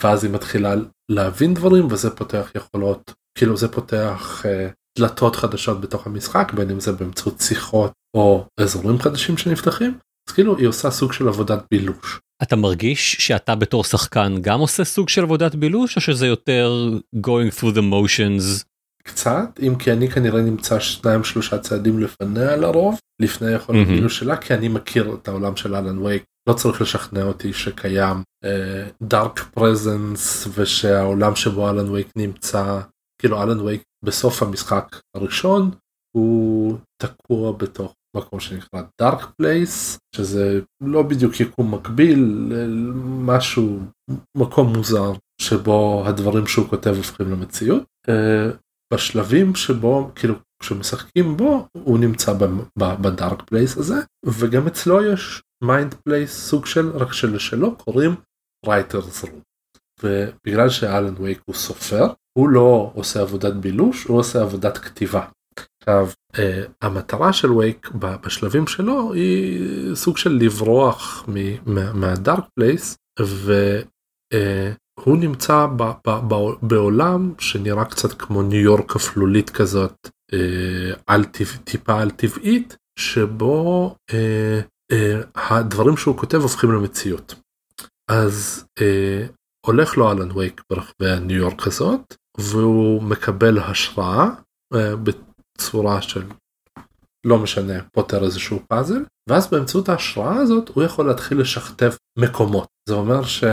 ואז היא מתחילה להבין דברים וזה פותח יכולות כאילו זה פותח uh, דלתות חדשות בתוך המשחק בין אם זה באמצעות שיחות או אזורים חדשים שנפתחים אז כאילו היא עושה סוג של עבודת בילוש. אתה מרגיש שאתה בתור שחקן גם עושה סוג של עבודת בילוש או שזה יותר going through the motions? קצת אם כי אני כנראה נמצא שניים שלושה צעדים לפניה לרוב לפני יכולת mm-hmm. בילוש שלה כי אני מכיר את העולם של אלן וייק לא צריך לשכנע אותי שקיים dark uh, presence ושהעולם שבו אלן וייק נמצא כאילו אלן וייק בסוף המשחק הראשון הוא תקוע בתוך מקום שנקרא Dark Place שזה לא בדיוק יקום מקביל משהו מקום מוזר שבו הדברים שהוא כותב הופכים למציאות uh, בשלבים שבו כאילו כשמשחקים בו הוא נמצא ב Dark Place הזה וגם אצלו יש mind place סוג של רק שלשלו קוראים writers room ובגלל שאלן וייק הוא סופר הוא לא עושה עבודת בילוש הוא עושה עבודת כתיבה. עכשיו uh, המטרה של וייק בשלבים שלו היא סוג של לברוח מה Dark Place והוא נמצא ב, ב, ב, בעולם שנראה קצת כמו ניו יורק אפלולית כזאת uh, על טיפה על טבעית שבו uh, uh, הדברים שהוא כותב הופכים למציאות. אז uh, הולך לו אלן וייק ברחבי הניו יורק הזאת והוא מקבל השראה uh, בצורה של לא משנה פותר איזשהו פאזל ואז באמצעות ההשראה הזאת הוא יכול להתחיל לשכתב מקומות זה אומר שהוא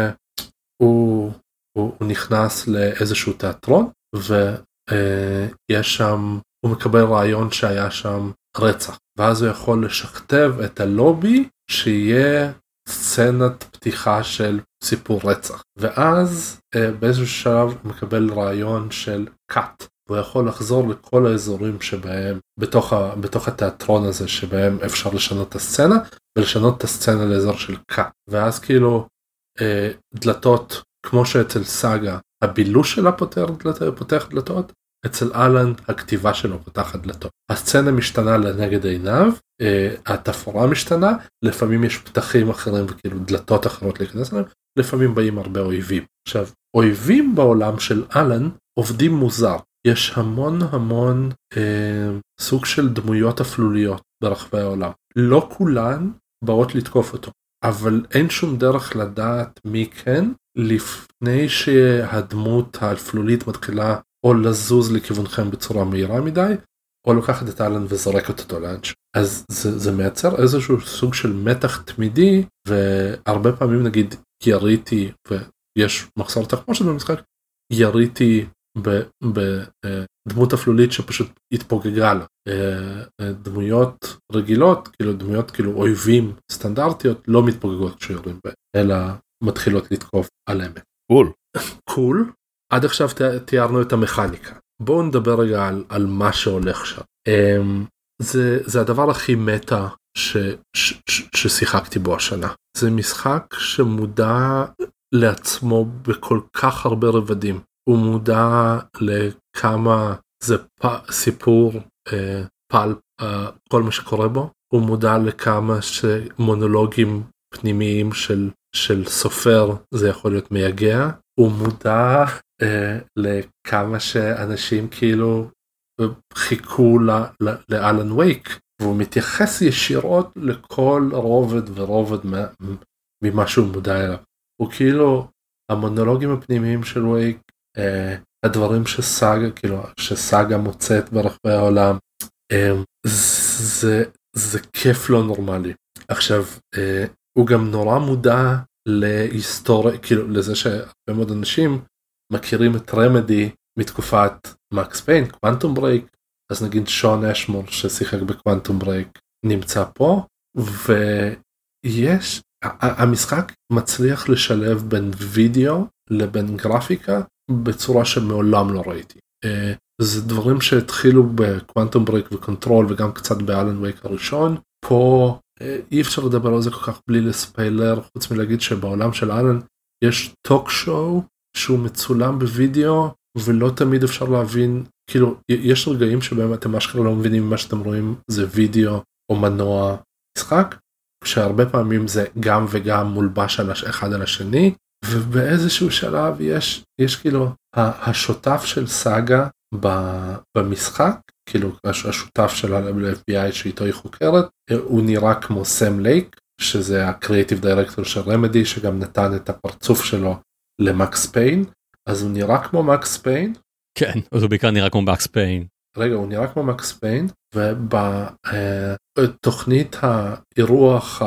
הוא, הוא נכנס לאיזשהו תיאטרון ויש שם הוא מקבל רעיון שהיה שם רצח. ואז הוא יכול לשכתב את הלובי שיהיה סצנת פתיחה של סיפור רצח. ואז uh, באיזשהו שלב הוא מקבל רעיון של cut. הוא יכול לחזור לכל האזורים שבהם בתוך, ה, בתוך התיאטרון הזה שבהם אפשר לשנות את הסצנה ולשנות את הסצנה לאזור של cut. ואז כאילו uh, דלתות כמו שאצל סאגה הבילוש שלה פותר דלת, פותח דלתות אצל אלן הכתיבה שלו פותחת דלתות. הסצנה משתנה לנגד עיניו, אה, התפאורה משתנה, לפעמים יש פתחים אחרים וכאילו דלתות אחרות להיכנס אליהם, לפעמים באים הרבה אויבים. עכשיו, אויבים בעולם של אלן עובדים מוזר. יש המון המון אה, סוג של דמויות אפלוליות ברחבי העולם. לא כולן באות לתקוף אותו, אבל אין שום דרך לדעת מי כן לפני שהדמות האפלולית מתחילה או לזוז לכיוונכם בצורה מהירה מדי או לקחת את אלן וזורקת אותו לאנשהו. אז זה, זה מייצר איזשהו סוג של מתח תמידי והרבה פעמים נגיד יריתי ויש מחסור תחמושת במשחק יריתי בדמות אפלולית שפשוט התפוגגה לה. אה, אה, דמויות רגילות כאילו דמויות כאילו אויבים סטנדרטיות לא מתפוגגות כשיורים בהן אלא מתחילות לתקוף על אמת. קול. קול עד עכשיו תיארנו את המכניקה בואו נדבר רגע על, על מה שהולך שם. זה, זה הדבר הכי מטה ש, ש, ש, ששיחקתי בו השנה. זה משחק שמודע לעצמו בכל כך הרבה רבדים. הוא מודע לכמה זה פ, סיפור uh, פלפ, uh, כל מה שקורה בו. הוא מודע לכמה שמונולוגים פנימיים של, של סופר זה יכול להיות מייגע. הוא מודע אה, לכמה שאנשים כאילו חיכו לאלן וייק והוא מתייחס ישירות לכל רובד ורובד ממה שהוא מודע אליו. הוא כאילו המונולוגים הפנימיים של וייק אה, הדברים שסאגה כאילו שסאגה מוצאת ברחבי העולם אה, זה זה כיף לא נורמלי. עכשיו אה, הוא גם נורא מודע להיסטוריה כאילו לזה שהרבה מאוד אנשים מכירים את רמדי מתקופת Max Payne Quantum Break אז נגיד שון אשמור ששיחק ב Quantum Break נמצא פה ויש המשחק מצליח לשלב בין וידאו לבין גרפיקה בצורה שמעולם לא ראיתי. אה, זה דברים שהתחילו ב Quantum Break ו Control וגם קצת באלן וייק הראשון. פה אה, אי אפשר לדבר על זה כל כך בלי לספיילר חוץ מלהגיד שבעולם של אלן יש talk show שהוא מצולם בווידאו ולא תמיד אפשר להבין כאילו יש רגעים שבהם אתם אשכרה לא מבינים מה שאתם רואים זה וידאו או מנוע משחק שהרבה פעמים זה גם וגם מולבש אחד על השני ובאיזשהו שלב יש יש כאילו השותף של סאגה במשחק כאילו השותף של ה-FBI שאיתו היא חוקרת הוא נראה כמו סם לייק שזה הקריאיטיב דירקטור של רמדי שגם נתן את הפרצוף שלו ל Max Payne אז הוא נראה כמו מקס פיין. כן אז הוא בעיקר נראה כמו מקס פיין. רגע הוא נראה כמו Max Payne ובתוכנית האירוח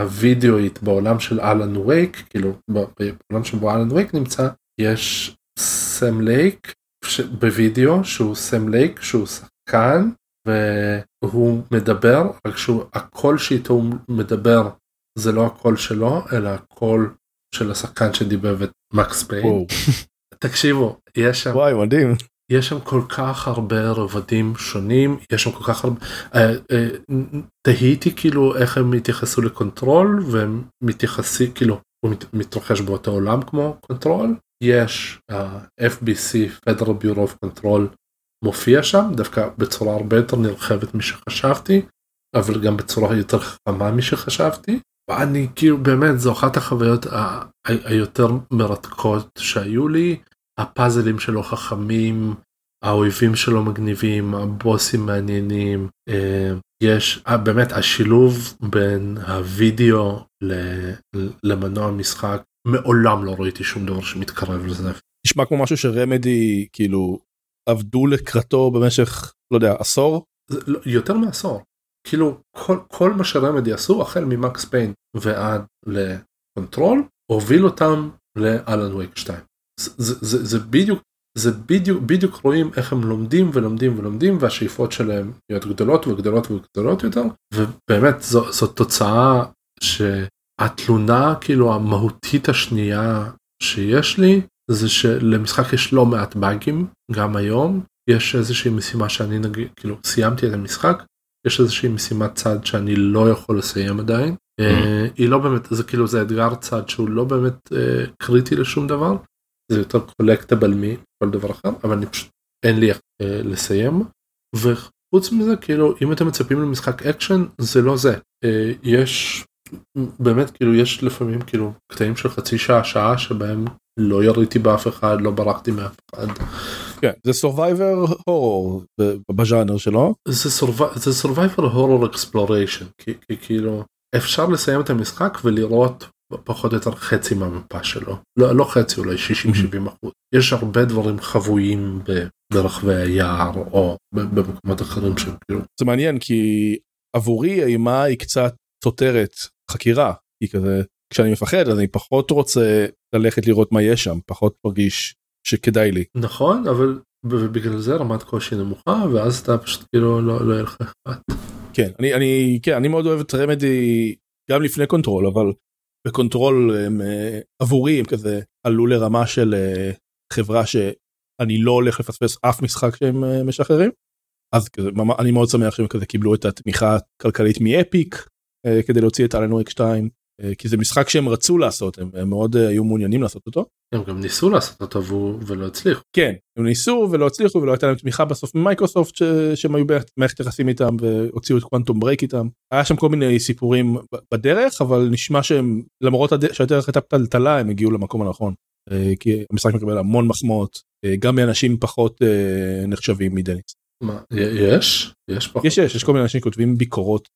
הווידאואית בעולם של אלן וייק כאילו בעולם שבו אלן וייק נמצא יש סם לייק בווידאו שהוא סם לייק שהוא שחקן והוא מדבר רק שהוא הקול שאיתו הוא מדבר זה לא הקול שלו אלא הקול של השחקן שדיבב את Max Payne. תקשיבו יש שם וואי מדהים יש שם כל כך הרבה רבדים שונים יש שם כל כך הרבה אה, אה, תהיתי כאילו איך הם התייחסו ל Control והם מתייחסים כאילו הוא מתרחש באותו עולם כמו Control יש ה-FBC Federal Bureau of Control מופיע שם דווקא בצורה הרבה יותר נרחבת משחשבתי אבל גם בצורה יותר חכמה משחשבתי. אני כאילו באמת זו אחת החוויות היותר מרתקות שהיו לי הפאזלים שלו חכמים האויבים שלו מגניבים הבוסים מעניינים אה, יש אה, באמת השילוב בין הווידאו למנוע משחק מעולם לא ראיתי שום דבר שמתקרב לזה. נשמע כמו משהו שרמדי כאילו עבדו לקראתו במשך לא יודע עשור? לא, יותר מעשור. כאילו כל, כל מה שרמדי עשו החל ממקס פיין ועד לקונטרול הוביל אותם לאלן וייק 2. זה, זה, זה, בדיוק זה בדיוק בדיוק רואים איך הם לומדים ולומדים ולומדים והשאיפות שלהם להיות גדולות וגדולות וגדולות יותר ובאמת זו, זו תוצאה שהתלונה כאילו המהותית השנייה שיש לי זה שלמשחק יש לא מעט באגים גם היום. יש איזושהי משימה שאני נגיד כאילו סיימתי את המשחק יש איזושהי משימת צד שאני לא יכול לסיים עדיין. Mm-hmm. היא לא באמת זה כאילו זה אתגר צד שהוא לא באמת אה, קריטי לשום דבר זה יותר collectible מכל דבר אחר אבל אני פשוט אין לי איך אה, לסיים וחוץ מזה כאילו אם אתם מצפים למשחק אקשן זה לא זה אה, יש באמת כאילו יש לפעמים כאילו קטעים של חצי שעה שעה שבהם לא יריתי באף אחד לא ברחתי מאף אחד. כן, זה survivor horror בז'אנר שלו. זה survivor horror exploration כאילו אפשר לסיים את המשחק ולראות פחות או יותר חצי מהמפה שלו לא, לא חצי אולי 60-70 אחוז יש הרבה דברים חבויים ברחבי היער או במקומות אחרים שכאילו. זה מעניין כי עבורי האימה היא קצת סותרת חקירה היא כזה כשאני מפחד אז אני פחות רוצה ללכת לראות מה יש שם פחות מרגיש שכדאי לי. נכון אבל בגלל זה רמת קושי נמוכה ואז אתה פשוט כאילו לא, לא יהיה לך אכפת. כן אני אני כן אני מאוד אוהב את רמדי גם לפני קונטרול אבל בקונטרול הם אה, עבורי הם כזה עלו לרמה של אה, חברה שאני לא הולך לפספס אף משחק שהם אה, משחררים. אז כזה, אני מאוד שמח שהם כזה קיבלו את התמיכה הכלכלית מאפיק כדי להוציא את אלן וויק 2 כי זה משחק שהם רצו לעשות הם, מאוד היו מעוניינים לעשות אותו. הם גם ניסו לעשות אותו ולא הצליחו. כן הם ניסו ולא הצליחו ולא הייתה להם תמיכה בסוף ממייקרוסופט שהם היו במערכת יחסים איתם והוציאו את קוונטום ברייק איתם. היה שם כל מיני סיפורים בדרך אבל נשמע שהם למרות שהדרך הייתה טלטלה הם הגיעו למקום הנכון. אה, כי המשחק מקבל המון מחמאות אה, גם מאנשים פחות אה, נחשבים מדניס. מה יש? יש פחות? יש יש יש כל מיני אנשים כותבים ביקורות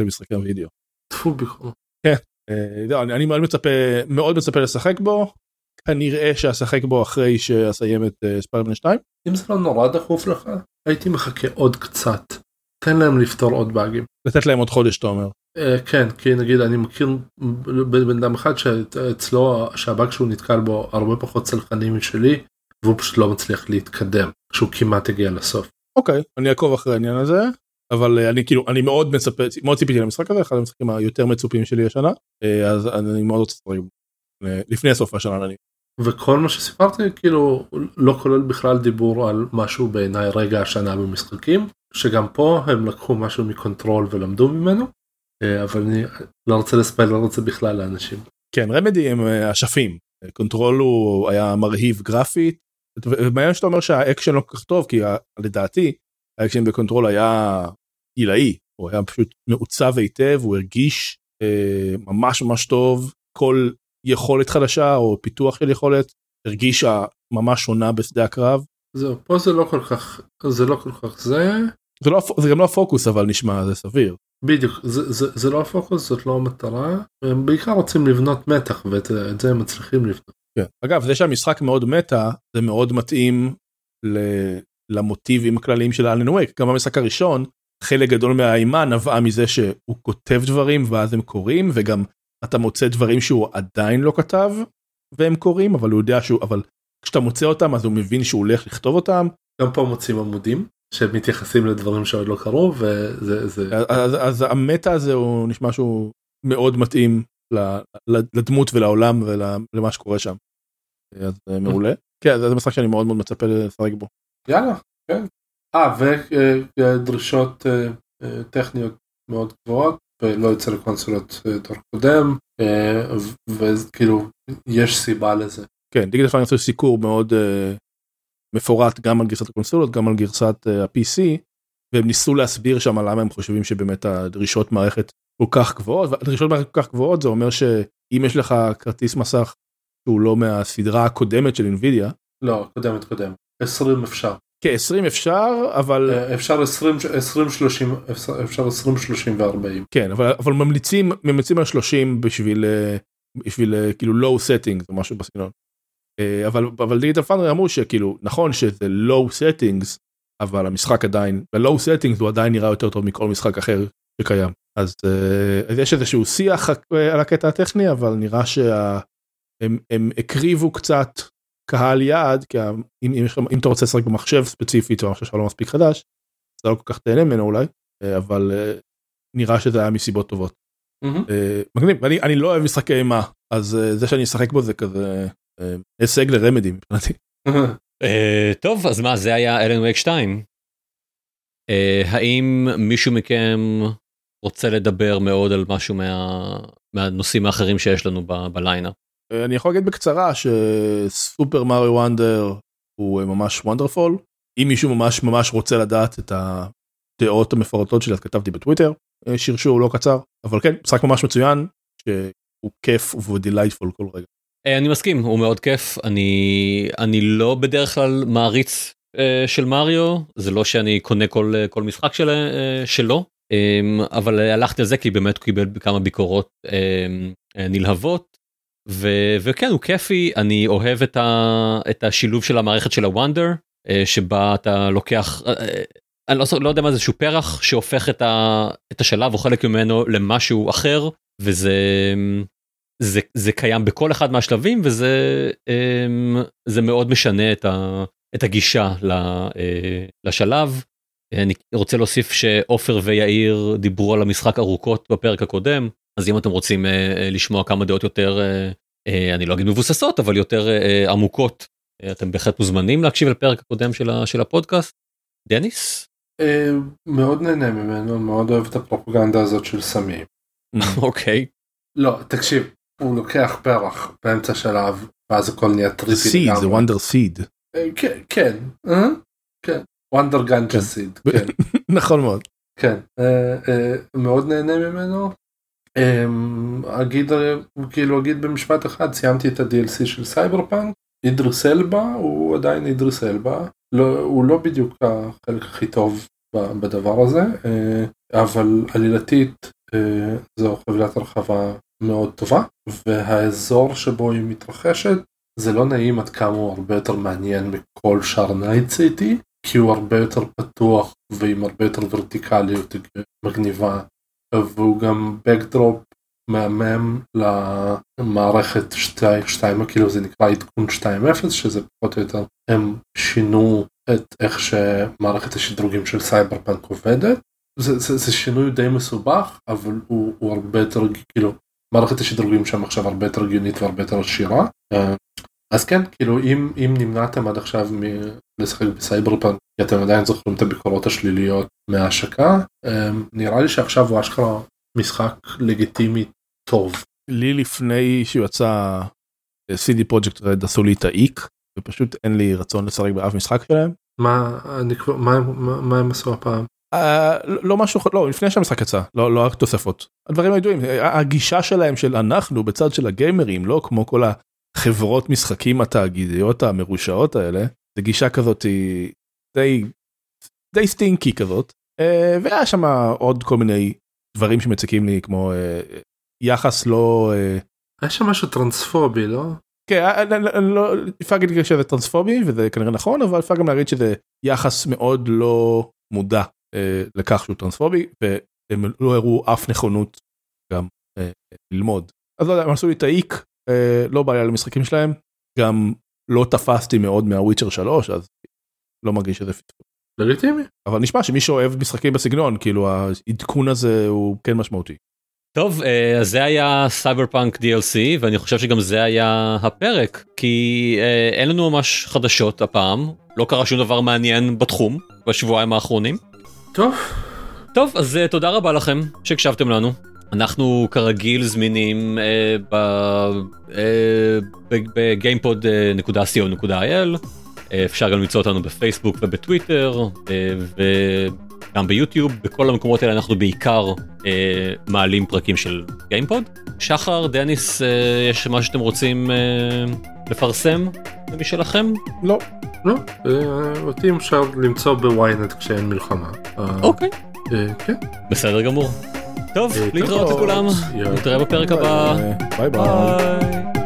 למשחקי הוידאו. טפו ביקורות. כן. אני מאוד מצפה מאוד מצפה לשחק בו כנראה שאשחק בו אחרי שאסיים את אה, ספיירמן 2. אם זה לא נורא דחוף לך הייתי מחכה עוד קצת. תן להם לפתור עוד באגים. לתת להם עוד חודש אתה אומר. Uh, כן כי נגיד אני מכיר בן אדם אחד שאצלו שהבאג שהוא נתקל בו הרבה פחות צלחני משלי והוא פשוט לא מצליח להתקדם כשהוא כמעט הגיע לסוף. אוקיי okay, אני אעקוב אחרי העניין הזה אבל uh, אני כאילו אני מאוד מצפה מאוד ציפיתי למשחק הזה אחד המשחקים היותר מצופים שלי השנה uh, אז אני מאוד רוצה לפני סוף השנה אני וכל מה שסיפרתי כאילו לא כולל בכלל דיבור על משהו בעיניי רגע השנה במשחקים שגם פה הם לקחו משהו מקונטרול ולמדו ממנו אה, אבל אני לא רוצה לספיילר את זה בכלל לאנשים. כן רמדי הם אה, אשפים קונטרול הוא היה מרהיב גרפית ומעניין שאתה אומר שהאקשן לא כל כך טוב כי לדעתי האקשן בקונטרול היה עילאי הוא היה פשוט מעוצב היטב הוא הרגיש אה, ממש ממש טוב כל יכולת חדשה או פיתוח של יכולת הרגישה ממש שונה בשדה הקרב. זהו פה זה לא כל כך זה לא כל כך זה זה, לא, זה גם לא הפוקוס אבל נשמע זה סביר. בדיוק זה, זה, זה לא הפוקוס זאת לא המטרה הם בעיקר רוצים לבנות מתח ואת זה הם מצליחים לבנות. כן. אגב זה שהמשחק מאוד מטה זה מאוד מתאים ל, למוטיבים הכלליים של אלן וייק גם במשחק הראשון חלק גדול מהאימה נבעה מזה שהוא כותב דברים ואז הם קורים וגם אתה מוצא דברים שהוא עדיין לא כתב והם קורים אבל הוא יודע שהוא אבל כשאתה מוצא אותם אז הוא מבין שהוא הולך לכתוב אותם. גם פה מוצאים עמודים שמתייחסים לדברים שעוד לא קרו וזה זה אז, אז המטה הזה הוא נשמע שהוא מאוד מתאים לדמות ולעולם ולמה שקורה שם. אז מעולה. כן זה משחק שאני מאוד מאוד מצפה לשחק בו. יאללה כן. אה ודרישות אה, אה, טכניות מאוד גבוהות ולא יוצא לקונסולות דור קודם וכאילו יש סיבה לזה. כן דיגיטל פייננס יש סיקור מאוד מפורט גם על גרסת הקונסולות גם על גרסת ה-PC והם ניסו להסביר שם למה הם חושבים שבאמת הדרישות מערכת כל כך גבוהות הדרישות מערכת כל כך גבוהות זה אומר שאם יש לך כרטיס מסך שהוא לא מהסדרה הקודמת של אינווידיה. לא קודמת קודמת 20 אפשר. כ-20 אפשר אבל אפשר 20 20 30 אפשר 20 30 ו-40 כן אבל אבל ממליצים ממליצים על 30 בשביל בשביל כאילו low settings או משהו בסגנון. אבל אבל דיגיטל פאנר אמרו שכאילו נכון שזה low settings אבל המשחק עדיין ב-low settings הוא עדיין נראה יותר טוב מכל משחק אחר שקיים אז, אז יש איזשהו שיח על הקטע הטכני אבל נראה שהם הקריבו קצת קהל יעד כי אם, אם, אם אתה רוצה לשחק במחשב ספציפית או שלך לא מספיק חדש אתה לא כל כך תהנה ממנו אולי אבל נראה שזה היה מסיבות טובות. Mm-hmm. מגניב אני, אני לא אוהב משחקי אימה אז זה שאני אשחק בו זה כזה הישג לרמדי מבחינתי. טוב אז מה זה היה אלן וייק 2. האם מישהו מכם רוצה לדבר מאוד על משהו מה, מהנושאים האחרים שיש לנו בליינה. אני יכול להגיד בקצרה שסופר מריו וונדר הוא ממש wonderful אם מישהו ממש ממש רוצה לדעת את הדעות המפורטות שלי אז כתבתי בטוויטר. שרשור לא קצר אבל כן משחק ממש מצוין שהוא כיף והוא delightful כל רגע. אני מסכים הוא מאוד כיף. אני אני לא בדרך כלל מעריץ של מריו זה לא שאני קונה כל כל משחק של, שלו אבל הלכתי על זה כי באמת קיבל כמה ביקורות נלהבות וכן הוא כיפי אני אוהב את, ה- את השילוב של המערכת של הוונדר שבה אתה לוקח אני לא, לא יודע מה זה שהוא פרח שהופך את, ה- את השלב או חלק ממנו למשהו אחר וזה זה, זה קיים בכל אחד מהשלבים וזה זה מאוד משנה את, ה- את הגישה לשלב. אני רוצה להוסיף שעופר ויאיר דיברו על המשחק ארוכות בפרק הקודם אז אם אתם רוצים לשמוע כמה דעות יותר אני לא אגיד מבוססות אבל יותר עמוקות אתם בהחלט מוזמנים להקשיב לפרק הקודם של הפודקאסט. דניס? מאוד נהנה ממנו מאוד אוהב את הפרופגנדה הזאת של סמים. אוקיי. לא תקשיב הוא לוקח פרח באמצע שלב ואז הכל נהיה trippy. זה wonder seed. כן כן. wonder ganja seed. נכון מאוד. כן מאוד נהנה ממנו אגיד כאילו אגיד במשפט אחד סיימתי את ה-DLC של סייבר פאנק אידריס אלבה הוא עדיין אידריס אלבה. לא הוא לא בדיוק החלק הכי טוב בדבר הזה אבל עלילתית זו חבילת הרחבה מאוד טובה והאזור שבו היא מתרחשת זה לא נעים עד כמה הוא הרבה יותר מעניין מכל שאר נייט סיטי כי הוא הרבה יותר פתוח ועם הרבה יותר ורטיקליות מגניבה והוא גם backdrop מהמם למערכת 2 כאילו זה נקרא עדכון 2.0 שזה פחות או יותר הם שינו את איך שמערכת השדרוגים של סייבר פאנק עובדת. זה, זה, זה שינוי די מסובך אבל הוא, הוא הרבה יותר כאילו מערכת השדרוגים שם עכשיו הרבה יותר הגיונית והרבה יותר עשירה אז כן כאילו אם אם נמנעתם עד עכשיו מלשחק בסייבר פאנק כי אתם עדיין זוכרים את הביקורות השליליות מההשקה אמ, נראה לי שעכשיו הוא אשכרה משחק לגיטימי טוב. לי לפני שהוא יצא CD פרויקט רד עשו לי את ה ick ופשוט אין לי רצון לשחק באף משחק שלהם. מה אני מה, מה, מה הם עשו הפעם? Uh, לא משהו לא לפני שהמשחק יצא לא לא רק תוספות הדברים הידועים הגישה שלהם של אנחנו בצד של הגיימרים לא כמו כל החברות משחקים התאגידיות המרושעות האלה זה גישה כזאת היא די די stinky כזאת uh, והיה שם עוד כל מיני דברים שמציקים לי כמו uh, יחס לא. Uh, היה שם משהו טרנספובי לא? כן, אני לא, אפשר להגיד שזה טרנספובי וזה כנראה נכון אבל אפשר גם להגיד שזה יחס מאוד לא מודע אה, לכך שהוא טרנספובי והם לא הראו אף נכונות גם אה, ללמוד. אז לא יודע, הם עשו לי את ה-ick, אה, לא בעיה למשחקים שלהם, גם לא תפסתי מאוד מהוויצ'ר 3 אז לא מרגיש שזה for both. לגיטימי. אבל נשמע שמי שאוהב משחקים בסגנון כאילו העדכון הזה הוא כן משמעותי. טוב אה, אז זה היה סייבר פאנק DLC ואני חושב שגם זה היה הפרק כי אה, אין לנו ממש חדשות הפעם לא קרה שום דבר מעניין בתחום בשבועיים האחרונים. טוב. טוב אז אה, תודה רבה לכם שהקשבתם לנו אנחנו כרגיל זמינים אה, בגיימפוד.co.il אה, אפשר גם למצוא אותנו בפייסבוק ובטוויטר אה, וגם ביוטיוב בכל המקומות האלה אנחנו בעיקר אה, מעלים פרקים של גיימפוד. שחר דניס אה, יש משהו שאתם רוצים אה, לפרסם משלכם? לא. לא, אה, אותי אפשר למצוא ב-ynet כשאין מלחמה. אוקיי. אה, כן. בסדר גמור. טוב, אה, להתראות. לכולם. נתראה בפרק הבא. ביי ביי. ביי.